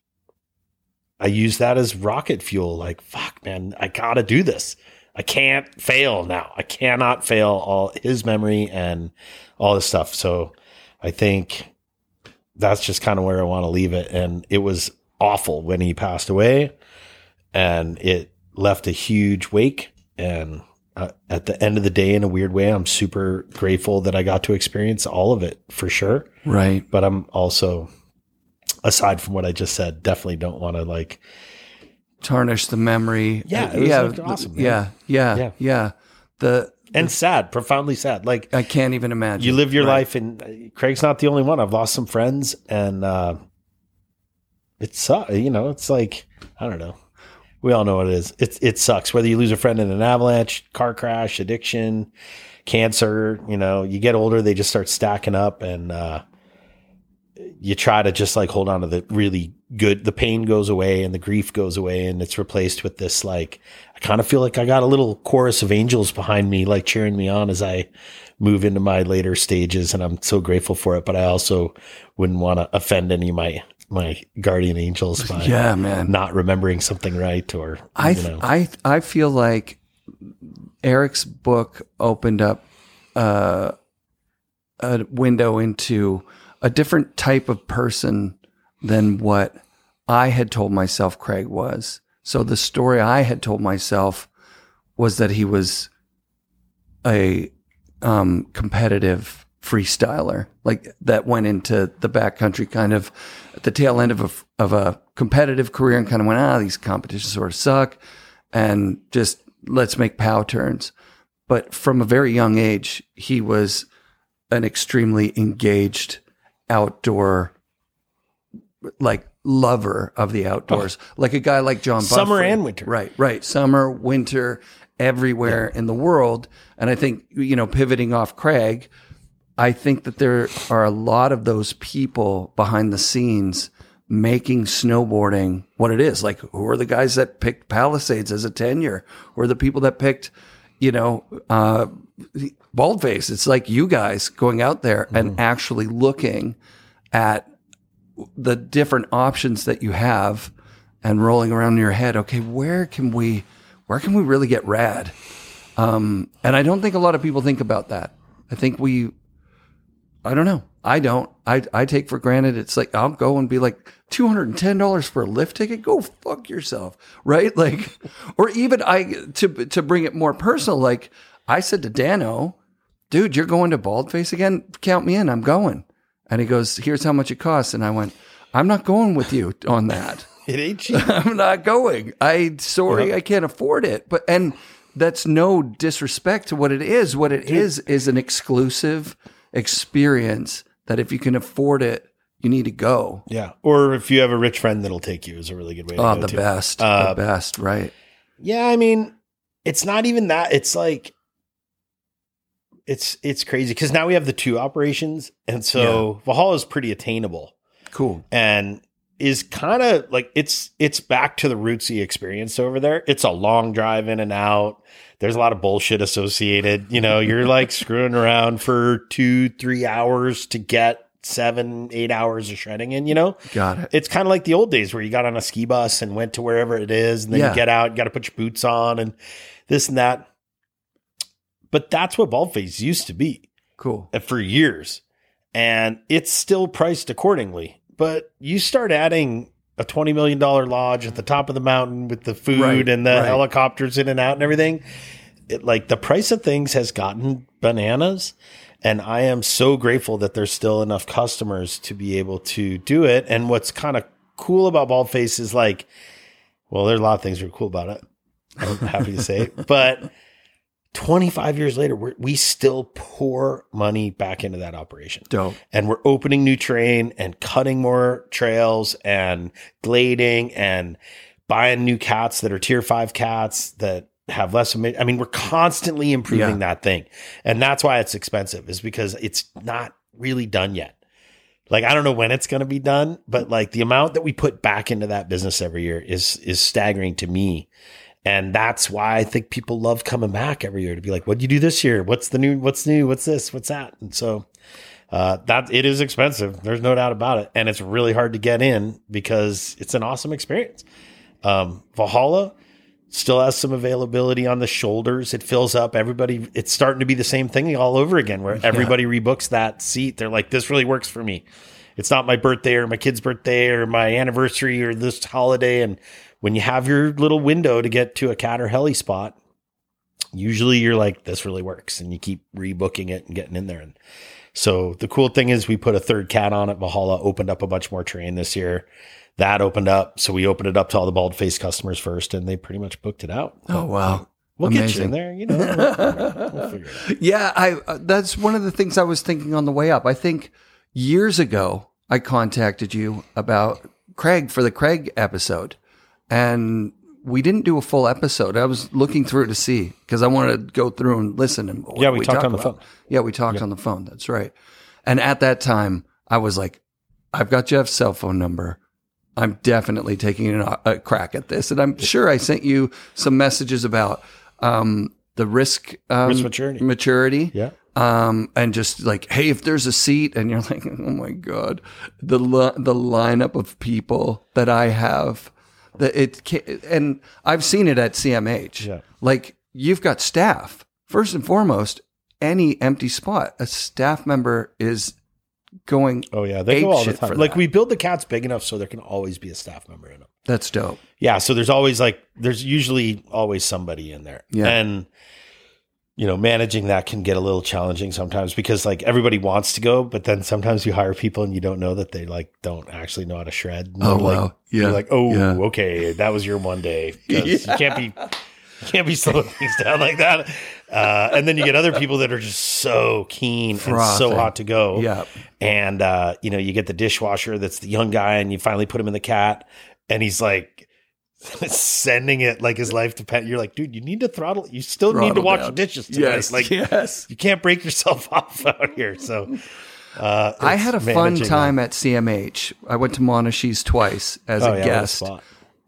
I use that as rocket fuel. Like, fuck, man, I gotta do this. I can't fail now. I cannot fail all his memory and all this stuff. So I think that's just kind of where I want to leave it. And it was awful when he passed away and it left a huge wake. And uh, at the end of the day, in a weird way, I'm super grateful that I got to experience all of it for sure. Right. But I'm also, aside from what I just said, definitely don't want to like, Tarnish the memory. Yeah, Uh, it was, yeah, awesome, yeah, yeah, Yeah. yeah, The and sad, profoundly sad. Like, I can't even imagine. you live your Right. life and uh, Craig's not the only one. I've lost some friends and uh it sucks. You know, it's like I don't know. We all know what it is. It it sucks whether you lose a friend in an avalanche, car crash, addiction, cancer, you know, you get older, they just start stacking up and uh you try to just like hold on to the really good the pain goes away and the grief goes away and it's replaced with this like I kind of feel like I got a little chorus of angels behind me like cheering me on as I move into my later stages and I'm so grateful for it but I also wouldn't want to offend any of my my guardian angels by [laughs] Yeah, man. not remembering something right or I you know I I feel like Eric's book opened up uh, a window into a different type of person than what I had told myself Craig was. So the story I had told myself was that he was a um, competitive freestyler, like that went into the backcountry kind of at the tail end of a, of a competitive career and kind of went, ah, these competitions sort of suck and just let's make pow turns. But from a very young age, he was an extremely engaged outdoor, like lover of the outdoors, oh. like a guy like John. Summer and winter. right? Right, summer, winter, everywhere in the world. And I think you know, pivoting off Craig, I think that there are a lot of those people behind the scenes making snowboarding what it is. Like, who are the guys that picked Palisades as a tenure? Who are the people that picked, you know, uh, Baldface? It's like you guys going out there and actually looking at the different options that you have and rolling around in your head. Okay, where can we, where can we really get rad? Um, and I don't think a lot of people think about that. I think we, I don't know. I don't. I I take for granted. It's like I'll go and be like two hundred and ten dollars for a lift ticket. Go fuck yourself, right? [laughs] Like, or even I to to bring it more personal. Like I said to Dano, dude, you're going to Baldface again. Count me in. I'm going. And he goes, here's how much it costs. And I went, I'm not going with you on that. [laughs] it ain't cheap. [laughs] I'm not going. I sorry, I can't afford it. But and that's no disrespect to what it is. What it is is an exclusive experience that if you can afford it, you need to go. yeah. Or if you have a rich friend that'll take you is a really good way to Oh, go the too. best. Uh, the best, right. Yeah, I mean, it's not even that. It's like it's it's crazy because now we have the two operations, and so Valhalla is pretty attainable Cool. and is kind of like it's it's back to the rootsy experience over there. It's a long drive in and out. There's a lot of bullshit associated. You know, you're like screwing around for two, three hours to get seven, eight hours of shredding in. You know, Got it. it's kind of like the old days where you got on a ski bus and went to wherever it is, and then Yeah. you get out, you got to put your boots on and this and that. But that's what Baldface used to be Cool. uh, for years, and it's still priced accordingly. But you start adding a twenty million dollar lodge at the top of the mountain with the food Right, and the right. helicopters in and out and everything. It, like the price of things has gotten bananas. And I am so grateful that there's still enough customers to be able to do it. And what's kind of cool about Baldface is like, well, there's a lot of things that are cool about it. I'm happy to say, [laughs] but 25 years later, we're, we still pour money back into that operation Dope. and we're opening new terrain and cutting more trails and glading and buying new cats that are tier five cats that have less. I mean, we're constantly improving Yeah. that thing, and that's why it's expensive. Is because it's not really done yet. Like I don't know when it's going to be done, but like the amount that we put back into that business every year is is staggering to me. And that's why I think people love coming back every year to be like, what do you do this year? What's the new? What's new? What's this? What's that?" And so, uh, that it is expensive. There's no doubt about it, and it's really hard to get in because it's an awesome experience. Um, Valhalla, Still has some availability on the shoulders. It fills up. Everybody, it's starting to be the same thing all over again where everybody rebooks that seat. They're like, this really works for me. It's not my birthday or my kid's birthday or my anniversary or this holiday. And when you have your little window to get to a cat or heli spot, usually you're like, this really works. And you keep rebooking it and getting in there. And so the cool thing is we put a third cat on it. Valhalla opened up a bunch more terrain this year that opened up. So we opened it up to all the Baldface customers first, and they pretty much booked it out. Oh wow. We'll get you in there, you know. We'll, we'll figure it out. Yeah, I uh, that's one of the things I was thinking on the way up. I think years ago I contacted you about Craig for the Craig episode, and we didn't do a full episode. I was looking through to see because I wanted to go through and listen. And Yeah, we talked talk on the about. phone. Yeah, we talked on the phone. That's right. And at that time, I was like, I've got Jeff's cell phone number. I'm definitely taking a, a crack at this. And I'm sure I sent you some messages about um, the risk, um, Risk maturity. maturity. Yeah. Um, and just like, hey, if there's a seat, and you're like, oh my god, the li- the lineup of people that I have, that it and I've seen it at CMH. Yeah. Like you've got staff first and foremost. Any empty spot, a staff member is going. Oh yeah, they go all the time. Like we build the cats big enough so there can always be a staff member in them. That's dope. Yeah, so there's always like there's usually always somebody in there. Yeah. And you know, managing that can get a little challenging sometimes because like everybody wants to go, but then sometimes you hire people and you don't know that they like don't actually know how to shred. And Oh, like, wow. You're Yeah. like, oh, Yeah. okay, that was your one day. [laughs] 'Cause You can't be you can't be slowing [laughs] things down like that. Uh, and then you get other people that are just so keen and so hot to go. Yeah. And uh, you know, you get the dishwasher that's the young guy, and you finally put him in the cat, and he's like [laughs] sending it like his life depends. You're like, dude, you need to throttle. You still need to Throttle wash down. the dishes tonight. Yes. Like, yes. you can't break yourself [laughs] off out here. So, uh, I had a fun managing time at CMH. I went to Monashees twice as. Oh, a yeah, what a guest.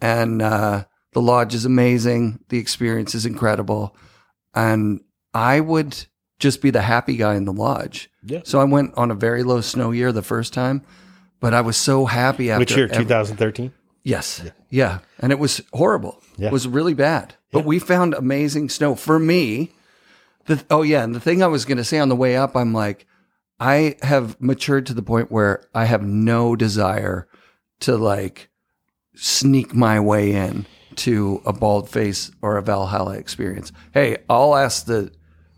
and uh, the lodge is amazing. The experience is incredible, and I would just be the happy guy in the lodge. Yeah. So I went on a very low snow year the first time, but I was so happy after. Which year? 2013. Yes, yeah. and it was horrible. Yeah. It was really bad, but we found amazing snow for me. The oh yeah, and the thing I was going to say on the way up, I'm like, I have matured to the point where I have no desire to like sneak my way in to a Baldface or a Valhalla experience. Hey, I'll ask the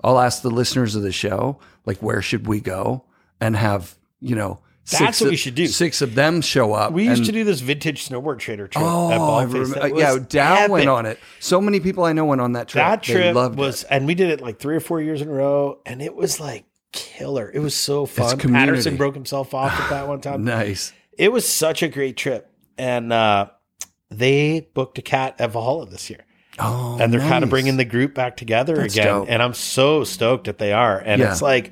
I'll ask the listeners of the show, like where should we go and have, you know, That's what of- we should do. Six of them show up. We used to do this vintage snowboard trader trip Oh, at I remember, yeah, Dow went on it. So many people I know went on that trip. That They trip was, it. and we did it like three or four years in a row, and it was like killer. It was so fun. Patterson broke himself off at that one [sighs] time. nice. It was such a great trip, and uh, they booked a cat at Valhalla this year, Oh, and they're kind of bringing the group back together That's again. dope. And I'm so stoked that they are. And Yeah. it's like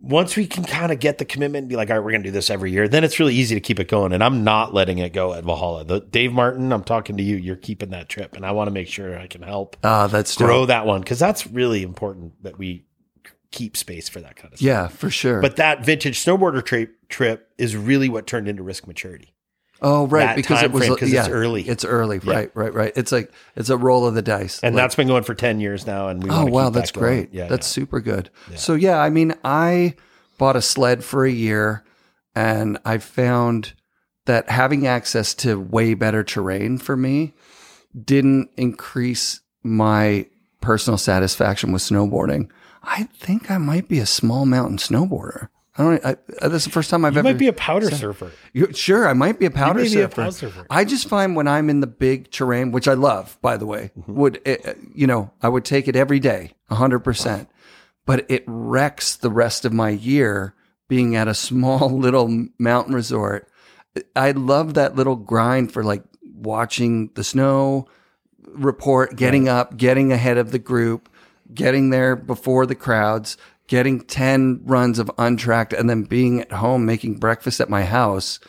once we can kind of get the commitment and be like, all right, we're going to do this every year, then it's really easy to keep it going. And I'm not letting it go at Valhalla. The, Dave Martin, I'm talking to you. You're keeping that trip, and I want to make sure I can help Ah, that's grow dope. that one because that's really important that we keep space for that kind of stuff. Yeah, for sure. But that vintage snowboarder trip trip is really what turned into risk maturity. Oh, right, that because it was yeah, it's early. It's early, right, right, right. It's like it's a roll of the dice. And Like, that's been going for 10 years now. And we oh wow, that that's going. great. Yeah. that's super good. So yeah, I mean, I bought a sled for a year, and I found that having access to way better terrain for me didn't increase my personal satisfaction with snowboarding. I think I might be a small mountain snowboarder. I don't. I, uh, that's the first time I've ever You ever. might be a powder surfer. You- sure, I might be a powder be a surfer. powder surfer. I just find when I'm in the big terrain, which I love, by the way, Mm-hmm. would it, you know, I would take it every day, hundred percent. But it wrecks the rest of my year being at a small [laughs] little mountain resort. I love that little grind for like watching the snow report, getting up, getting ahead of the group, getting there before the crowds, getting 10 runs of untracked, and then being at home making breakfast at my house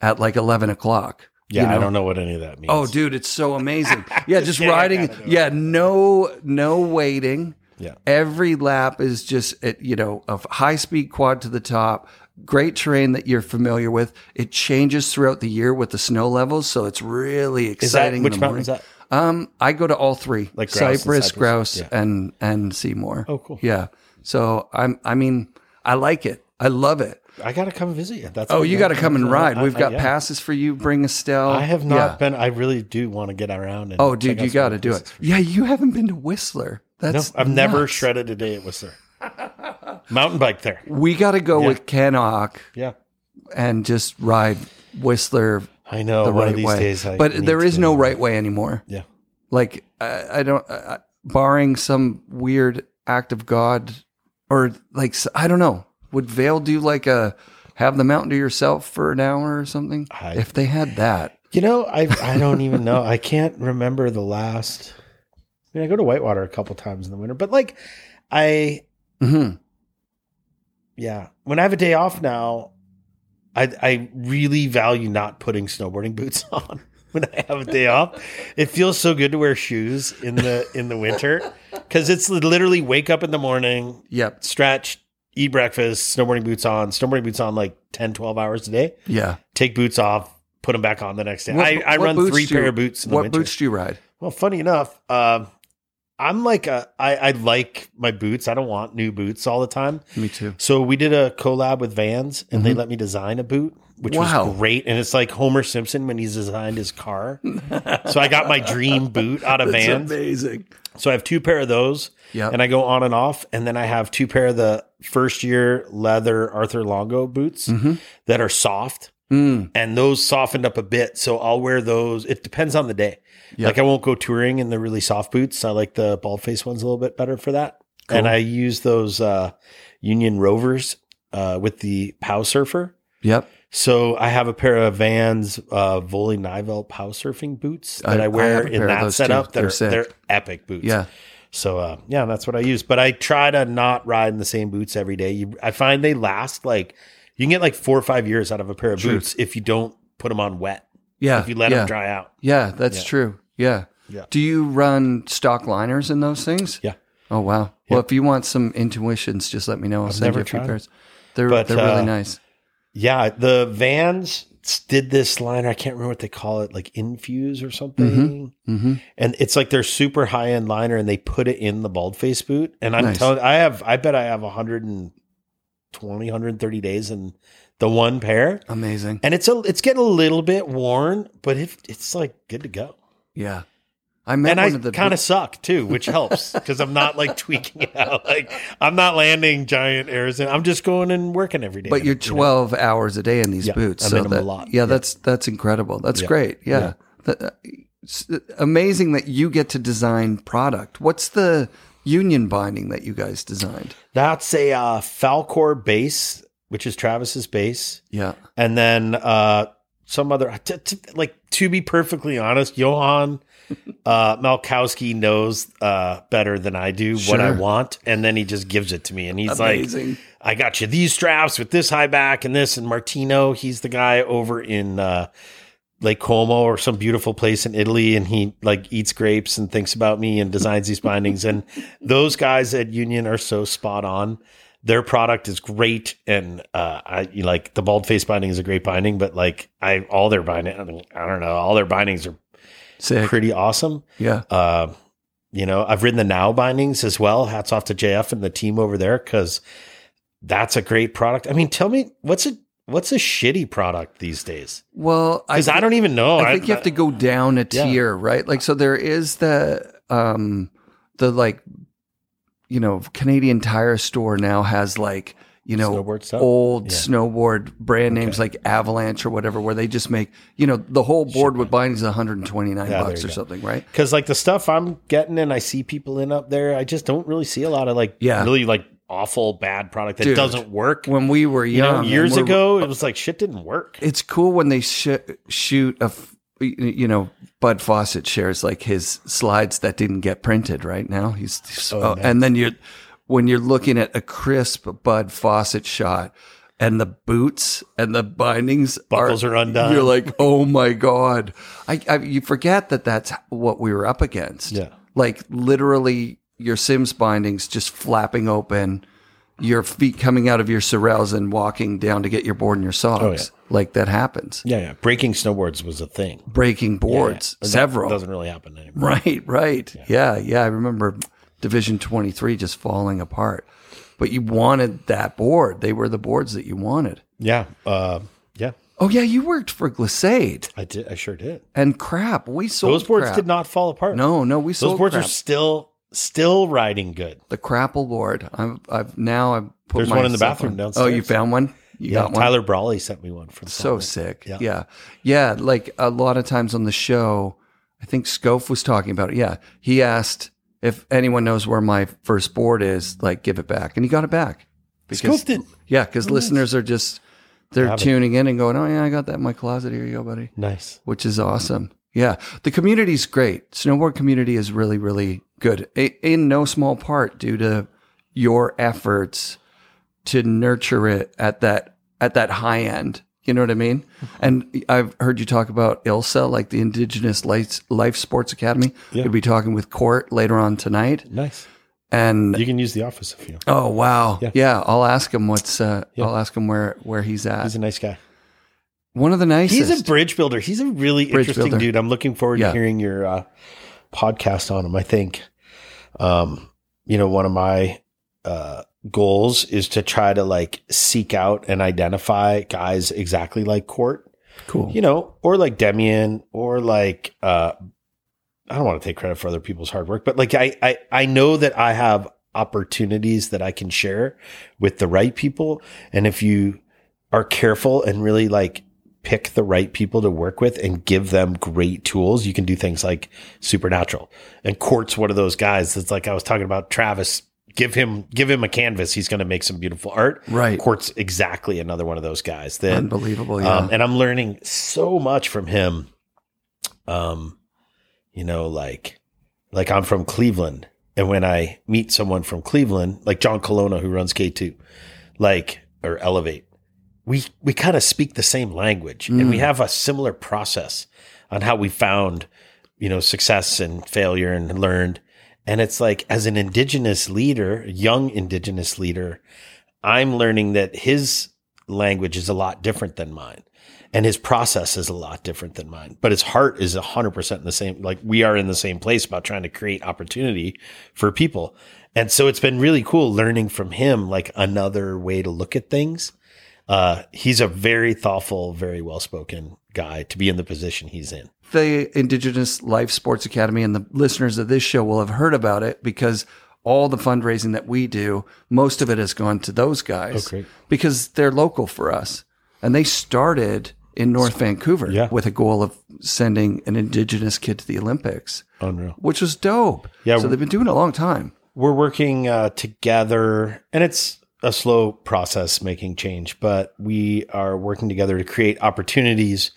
at like 11 o'clock. Yeah, you I don't know what any of that means. Oh, dude, it's so amazing. Yeah, [laughs] just riding. Yeah, no, no waiting. Yeah. Every lap is just, it, you know, a high speed quad to the top. Great terrain that you're familiar with. It changes throughout the year with the snow levels, so it's really Is that exciting. which mountain is that? Um, I go to all three, Like grouse and Cypress, Cypress, grouse, yeah. and and Seymour. Oh, cool. Yeah. So I'm. I mean, I like it. I love it. I got to come visit you. That's Oh, you got to come and ride. We've I- got yeah. passes for you. Bring Estelle. I have not Yeah. been. I really do want to get around. And Oh, dude, you got to do it. Yeah, you haven't been to Whistler. No, That's I've never shredded a day at Whistler. [laughs] Mountain bike there. We got to go Yeah. with Ken Ock Yeah, and just ride Whistler I know. the right way. days, but there is no right way anymore. Yeah, Like I, I don't, uh, barring some weird act of God, or like I don't know. Would Vail do like a have the mountain to yourself for an hour or something? I- if they had that, you know, I I don't even know. I can't remember the last. I mean, I go to Whitewater a couple times in the winter, but like, I hmm yeah, when I have a day off now, I I really value not putting snowboarding [laughs] boots on when I have a day off. It feels so good to wear shoes in the in the winter because it's literally wake up in the morning, yep, stretch, eat breakfast, snowboarding boots on, snowboarding boots on like 10, 12 hours a day, yeah. take boots off, put them back on the next day. What- I, I run three do you- pair of boots in the What winter. boots do you ride? Well, funny enough, um, I'm like a, I, I like my boots. I don't want new boots all the time. Me too. So we did a collab with Vans and they let me design a boot, which Mm-hmm. Wow. was great. And it's like Homer Simpson when he's designed his car. [laughs] so I got my dream boot out of Vans. amazing. So I have two pair of those Yep. and I go on and off. And then I have two pair of the first year leather Arthur Longo boots that are soft. Mm, And those softened up a bit. So I'll wear those. It depends on the day. Yep. Like I won't go touring in the really soft boots. I like the Baldface ones a little bit better for that. Cool. And I use those uh, Union Rovers uh, with the POW Surfer. yep. So I have a pair of Vans uh, Volley Nivell POW surfing boots that I- I, I wear a in that setup. That They're are sick. they're epic boots. Yeah. So uh, yeah, that's what I use. But I try to not ride in the same boots every day. You, I find they last like you can get like four or five years out of a pair of True. boots if you don't put them on wet. Yeah. If you let yeah. them dry out. Yeah, that's Yeah. true. Yeah. Yeah. Do you run stock liners in those things? Yeah. Oh wow. Well, if you want some intuitions, just let me know. I'll send never you a few pairs. They're But, they're really uh, nice. Yeah, the Vans did this liner. I can't remember what they call it, like Infuse or something. Mm-hmm. And it's like their super high end liner, and they put it in the Baldface boot. And I'm Nice. telling, I have, I bet I have 120, 130 days in the one pair, Amazing. and it's a, it's getting a little bit worn, but it, it's like good to go. Yeah. I met And one I of the kind of suck too, which helps because I'm not like [laughs] tweaking it out. Like I'm not landing giant airs, and I'm just going and working every day. but you're you know? 12 hours a day in these Yeah, boots. I'm so them a lot. Yeah, Yeah. that's that's incredible. That's Yeah. great. Yeah. That- uh, it's amazing that you get to design product. What's the union binding that you guys designed? That's a uh, Falcor base, which is Travis's base, Yeah. and then uh, some other. T- t- like to be perfectly honest, Johan uh, Malkowski knows uh, better than I do what I want, and then he just gives it to me, and he's like, "I got you these straps with this high back and this." And Martino, he's the guy over in. Uh, Lake Como or some beautiful place in Italy, and he like eats grapes and thinks about me and designs these bindings. And [laughs] those guys at Union are so spot on. Their product is great, and uh, I like the Baldface binding is a great binding, but like I all their binding, I, mean, I don't know, all their bindings are Sick. pretty awesome. Yeah. Uh, you know, I've ridden the now bindings as well. Hats off to JF and the team over there because that's a great product. I mean, tell me what's a what's a shitty product these days? Well, I, Because I, don't even know. I think you have to go down a Yeah. tier, right? Like, so there is the, um, the like, you know, Canadian Tire store now has like, you know, Snowboard old Yeah. snowboard brand names like Avalanche or whatever, where they just make, you know, the whole board with bindings is 129 Yeah, bucks or go. something, right? Because like the stuff I'm getting and I see people in up there, I just don't really see a lot of like Yeah. really like awful bad product that Dude, doesn't work. When we were you know, young, years ago, it was like shit didn't work. it's cool when they sh- shoot a, f- you know, Bud Fawcett shares like his slides that didn't get printed right now. He's, he's- Oh, oh, and then you, when you're looking at a crisp Bud Fawcett shot and the boots and the bindings Buckles are undone. you're like, oh my god! I, I you forget that that's what we were up against. Yeah. like literally your Sims bindings just flapping open. your feet coming out of your sorels and walking down to get your board and your socks. Oh, yeah. Like that happens. Yeah, yeah. Breaking snowboards was a thing. Breaking boards, Yeah, yeah. That several. doesn't really happen anymore. Right, right. Yeah. yeah, I remember Division 23 just falling apart. But you wanted that board. They were the boards that you wanted. Yeah, uh, yeah. Oh yeah, you worked for Glissade I did. I sure did. and crap. We sold Those boards crap. did not fall apart. No, no, we sold. those boards crap. are still still riding good. the crapple board. I've, I've now I've put There's one in the bathroom on- downstairs. Oh, you found one? You Yeah, got one? Tyler Brawley sent me one from so sick. Yeah. Yeah. yeah. Like a lot of times on the show, I think Scope was talking about it. Yeah. He asked if anyone knows where my first board is, like give it back. And he got it back. Scope did. Yeah. Because oh, listeners are just, they're tuning in and going, oh, yeah, I got that in my closet. Here you go, buddy. Nice. Which is awesome. Yeah. The community's great. Snowboard community is really, really good. In no small part due to your efforts to nurture it at that at that high end. You know what I mean? And I've heard you talk about ILSA, like the Indigenous Life, Life Sports Academy. Yeah. We'll be talking with Court later on tonight. Nice. And You can use the office if you. oh wow, Yeah. yeah, I'll ask him what's. Uh, Yeah. I'll ask him where where he's at. He's a nice guy. One of the nicest. He's a bridge builder. He's a really Bridge interesting builder. dude. I'm looking forward Yeah. to hearing your uh, podcast on him. I think, um, you know, one of my uh, goals is to try to like seek out and identify guys exactly like Court, cool. you know, or like Demian, or like uh, I don't want to take credit for other people's hard work, but like I I I know that I have opportunities that I can share with the right people, and if you are careful and really like pick the right people to work with and give them great tools, you can do things like supernatural. And Court's one of those guys that's like I was talking about Travis. Give him give him a canvas. He's going to make some beautiful art. Right. Court's exactly another one of those guys that Unbelievable. Yeah. um, and I'm learning so much from him. Um, you know, like, like I'm from Cleveland, and when I meet someone from Cleveland, like John Colonna, who runs K2, like or Elevate, we we kind of speak the same language, and we have a similar process on how we found, you know, success and failure and learned. And it's like, as an indigenous leader, young indigenous leader, I'm learning that his language is a lot different than mine. And his process is a lot different than mine, but his heart is 100% in the same. Like we are in the same place about trying to create opportunity for people. And so it's been really cool learning from him, like another way to look at things. Uh, he's a very thoughtful, very well spoken guy to be in the position he's in. The Indigenous Life Sports Academy and the listeners of this show will have heard about it because all the fundraising that we do, most of it has gone to those guys great. because they're local for us. And they started in North Vancouver Yeah. with a goal of sending an Indigenous kid to the Olympics, Unreal. which was dope. Yeah, So they've been doing it a long time. we're working uh, together and it's a slow process making change but we are working together to create opportunities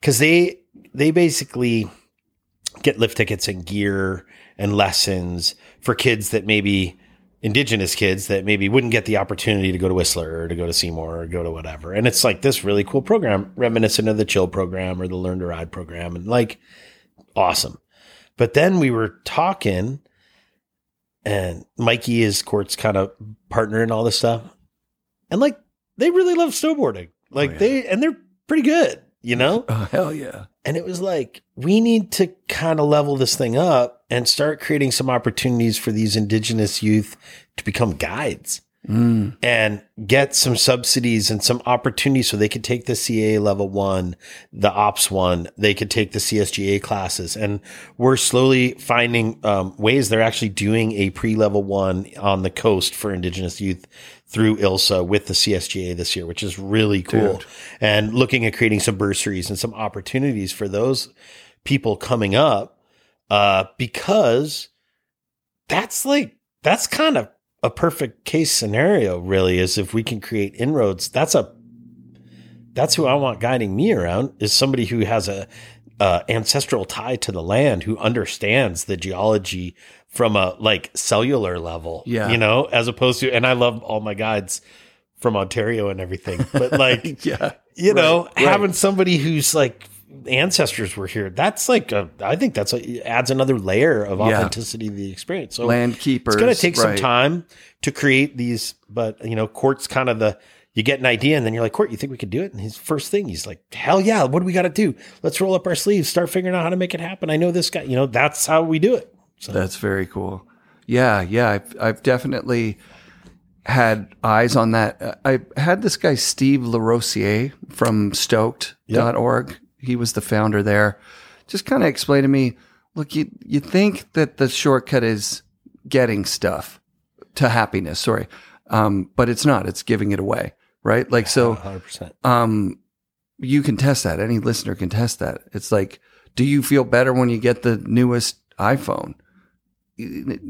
because they they basically get lift tickets and gear and lessons for kids that maybe indigenous kids that maybe wouldn't get the opportunity to go to Whistler or to go to Seymour or go to whatever. And it's like this really cool program, reminiscent of the Chill program or the Learn to Ride program, and like awesome. But then we were talking, and Mikey is Court's kind of partner in all this stuff, and like they really love snowboarding, like oh, yeah. they and they're pretty good, you know. [laughs] Oh, hell yeah. And it was like, we need to kind of level this thing up and start creating some opportunities for these indigenous youth to become guides Mm. and get some subsidies and some opportunities so they could take the CAA level one, the ops one, they could take the CSGA classes. And we're slowly finding um, ways they're actually doing a pre level one on the coast for indigenous youth through ILSA with the CSGA this year, which is really cool. Dude. And looking at creating some bursaries and some opportunities for those people coming up, uh, because that's like, that's kind of a perfect case scenario, really, is if we can create inroads. That's a, that's who I want guiding me around is somebody who has a, uh, ancestral tie to the land, who understands the geology from a like cellular level, Yeah. you know, as opposed to, and I love all my guides from Ontario and everything, but [laughs] like, Yeah. you know, Right, right. having somebody who's like ancestors were here. That's like a, I think that's a, adds another layer of Yeah. authenticity to the experience. So Land keepers. it's going to take some time to create these, but you know, Court's kind of the you get an idea and then you're like, Court, you think we could do it? And his first thing, he's like, Hell yeah, what do we got to do? Let's roll up our sleeves, start figuring out how to make it happen. I know this guy. You know, that's how we do it. So That's very cool. Yeah, yeah. I've, I've definitely had eyes on that. I had this guy, Steve LaRosier from stoked.org. He was the founder there. Just kind of explained to me look, you, you think that the shortcut is getting stuff to happiness, sorry. Um, but it's not, it's giving it away, right? Like, so, 100%. um, you can test that. Any listener can test that. It's like, do you feel better when you get the newest iPhone?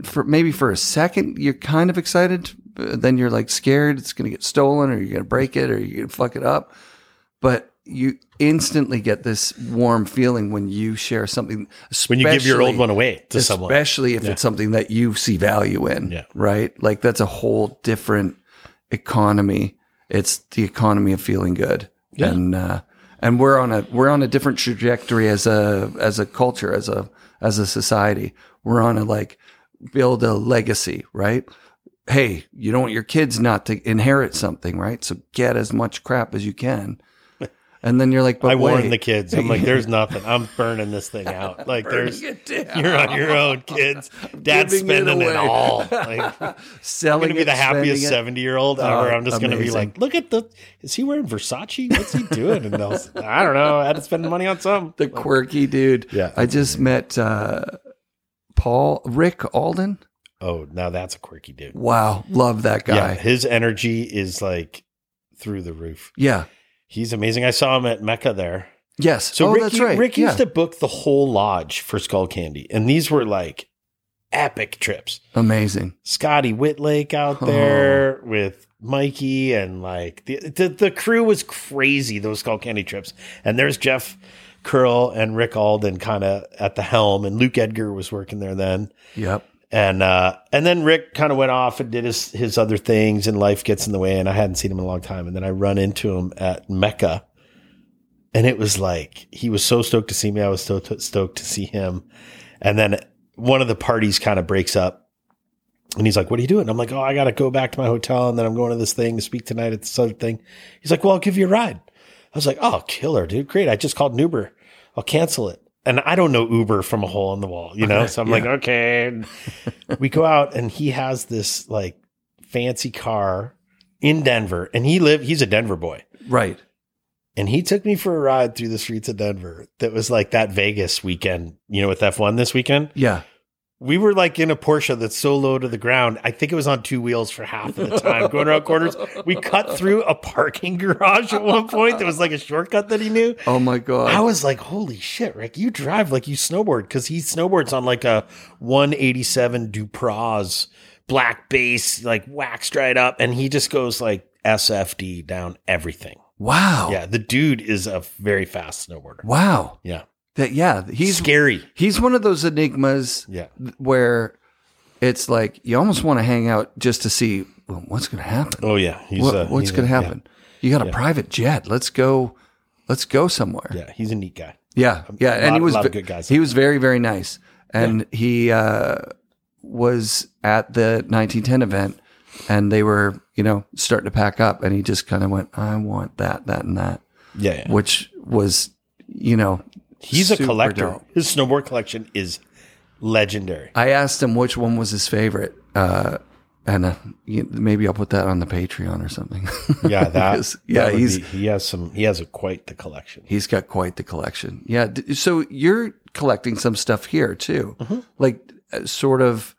For maybe for a second, you're kind of excited. Then you're like scared it's going to get stolen, or you're going to break it, or you're going to fuck it up. But you instantly get this warm feeling when you share something. When you give your old one away to someone. especially if Yeah. it's something that you see value in, Yeah. right? Like that's a whole different economy. It's the economy of feeling good, Yeah. and uh, and we're on a we're on a different trajectory as a as a culture as a as a society. We're on a like build a legacy, right? Hey, you don't want your kids not to inherit something, right? So get as much crap as you can. [laughs] And then you're like, but I warned the kids. I'm like, there's [laughs] nothing. I'm burning this thing out. [laughs] Like, there's you're on your own, kids. Dad's giving it spending it, all. Like, I'm selling gonna be the happiest seventy year old ever. Oh, I'm just gonna be like, look at the. Is he wearing Versace? What's he doing? And they'll, I don't know. I had to spend money on some. the quirky dude. Yeah. I just met uh, Paul Rick Alden. Oh, now that's a quirky dude. Wow, love that guy. Yeah, his energy is like through the roof. Yeah. He's amazing. I saw him at Mecca there. Yes. So oh, Rick, that's right. Rick yeah. used to book the whole lodge for Skullcandy, and these were like epic trips. Amazing. Scotty Wittlake out oh. there with Mikey and like the, the the crew was crazy those Skullcandy trips. And there's Jeff Curl and Rick Alden kind of at the helm, and Luke Edgar was working there then. Yep. And uh, and then Rick kind of went off and did his his other things, and life gets in the way. And I hadn't seen him in a long time. And then I run into him at Mecca, and it was like he was so stoked to see me. I was so t- stoked to see him. And then one of the parties kind of breaks up, and he's like, "What are you doing?" I'm like, "Oh, I got to go back to my hotel, and then I'm going to this thing to speak tonight at this other thing." He's like, "Well, I'll give you a ride." I was like, "Oh, killer, dude! Great! I just called an Uber. I'll cancel it." And I don't know Uber from a hole in the wall, you know. [laughs] So I'm like, okay. [laughs] We go out, and he has this like fancy car in Denver, and he live. He's a Denver boy, Right. and he took me for a ride through the streets of Denver. That was like that Vegas weekend, you know, with F1 this weekend Yeah. We were like in a Porsche that's so low to the ground. I think it was on two wheels for half of the time, going around corners. We cut through a parking garage at one point. There was like a shortcut that he knew. Oh my god. I was like, "Holy shit, Rick! You drive like you snowboard because he snowboards on like a 187 Dupraz black base, like waxed right up, and he just goes like SFD down everything. wow. Yeah, the dude is a very fast snowboarder. Wow. Yeah, That yeah, he's scary. he's one of those enigmas Yeah, where it's like you almost want to hang out just to see well, what's going to happen. oh yeah. He's What- uh, what's going to yeah. happen? You got a private jet. Let's go. Let's go somewhere. Yeah, he's a neat guy. Yeah, yeah, and lot- he was a lot of good guys. He was very, very nice, and he uh, was at the 1910 event, and they were, you know, starting to pack up, and he just kind of went, "I want that, that, and that," Yeah, yeah. which was, you know, He's a collector. dope. His snowboard collection is legendary. I asked him which one was his favorite, uh, and uh, maybe I'll put that on the Patreon or something. [laughs] Yeah, that. [laughs] Yeah, that he's be- he has some. He has a quite the collection. he's got quite the collection. Yeah. d- So you're collecting some stuff here too, Mm-hmm. like uh, sort of.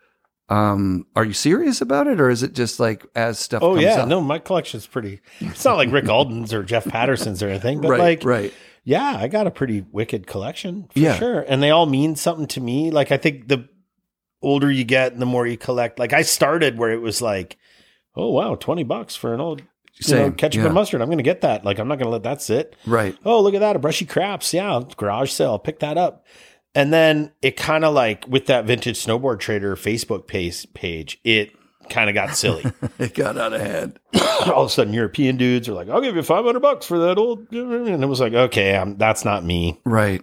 Um, are you serious about it, or is it just like as stuff? Oh comes yeah, up? no, my collection's pretty. It's not like Rick [laughs] Alden's or Jeff Patterson's or anything, but right, like, right. Yeah, I got a pretty wicked collection for Yeah. sure, and they all mean something to me. Like I think the older you get, and the more you collect. Like I started where it was like, oh wow, twenty bucks for an old you know, ketchup yeah. and mustard. I'm going to get that. Like I'm not going to let that sit. Right. oh look at that a brushy craps yeah garage sale pick that up and then it kind of like with that vintage snowboard trader facebook page page it kind of got silly. [laughs] It got out of hand. [coughs] All of a sudden, European dudes are like, "I'll give you five hundred bucks for that old," and it was like, "Okay, I'm, that's not me. Right.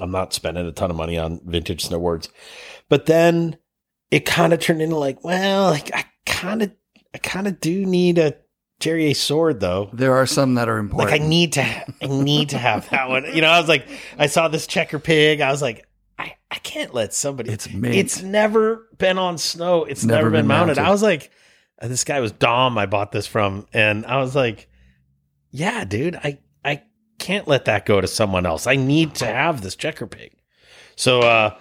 I'm not spending a ton of money on vintage snowboards." But then it kind of turned into like, well, like I kind of, I kind of do need a Jerry A sword though. There are some that are Like important. I need to, I need to have that one. You know, I was like, I saw this checker pig. I was like, I, can't let somebody. It's mint. It's never been on snow. It's never, Never been, been mounted. mounted. I was like, uh, this guy was Dom. I bought this from, and I was like, yeah, dude, I, I can't let that go to someone else. I need to have this checker pig. So, uh,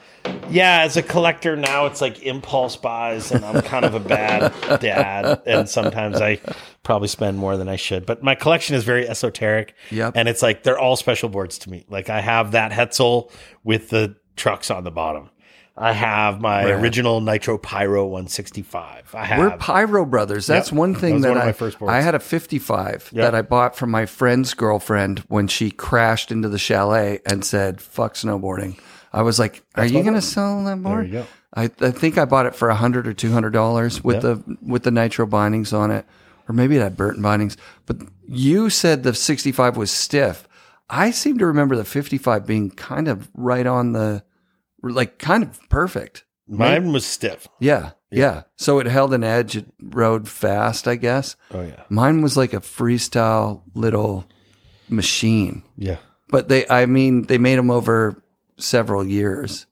yeah, as a collector now, it's like impulse buys, and I'm kind of a bad [laughs] dad, and sometimes I probably spend more than I should. But my collection is very esoteric, Yep. and it's like they're all special boards to me. Like I have that Hetzel with the trucks on the bottom. I have my Rad. original Nitro Pyro 165. I have We're Pyro brothers. That's Yep. one thing was that, one I, my first. I had a 55 Yep. that I bought from my friend's girlfriend when she crashed into the chalet and said, fuck snowboarding. I was like, are you going to sell that board? you go. I, I think I bought it for a hundred or two hundred dollars with Yep. the with the nitro bindings on it, or maybe it had Burton bindings. But you said the sixty five was stiff. I seem to remember the fifty five being kind of right on the, like kind of perfect. mine was stiff. Yeah, yeah. So it held an edge. It rode fast, I guess. Oh yeah, Mine was like a freestyle little machine. yeah. But they, I mean, they made them over several years.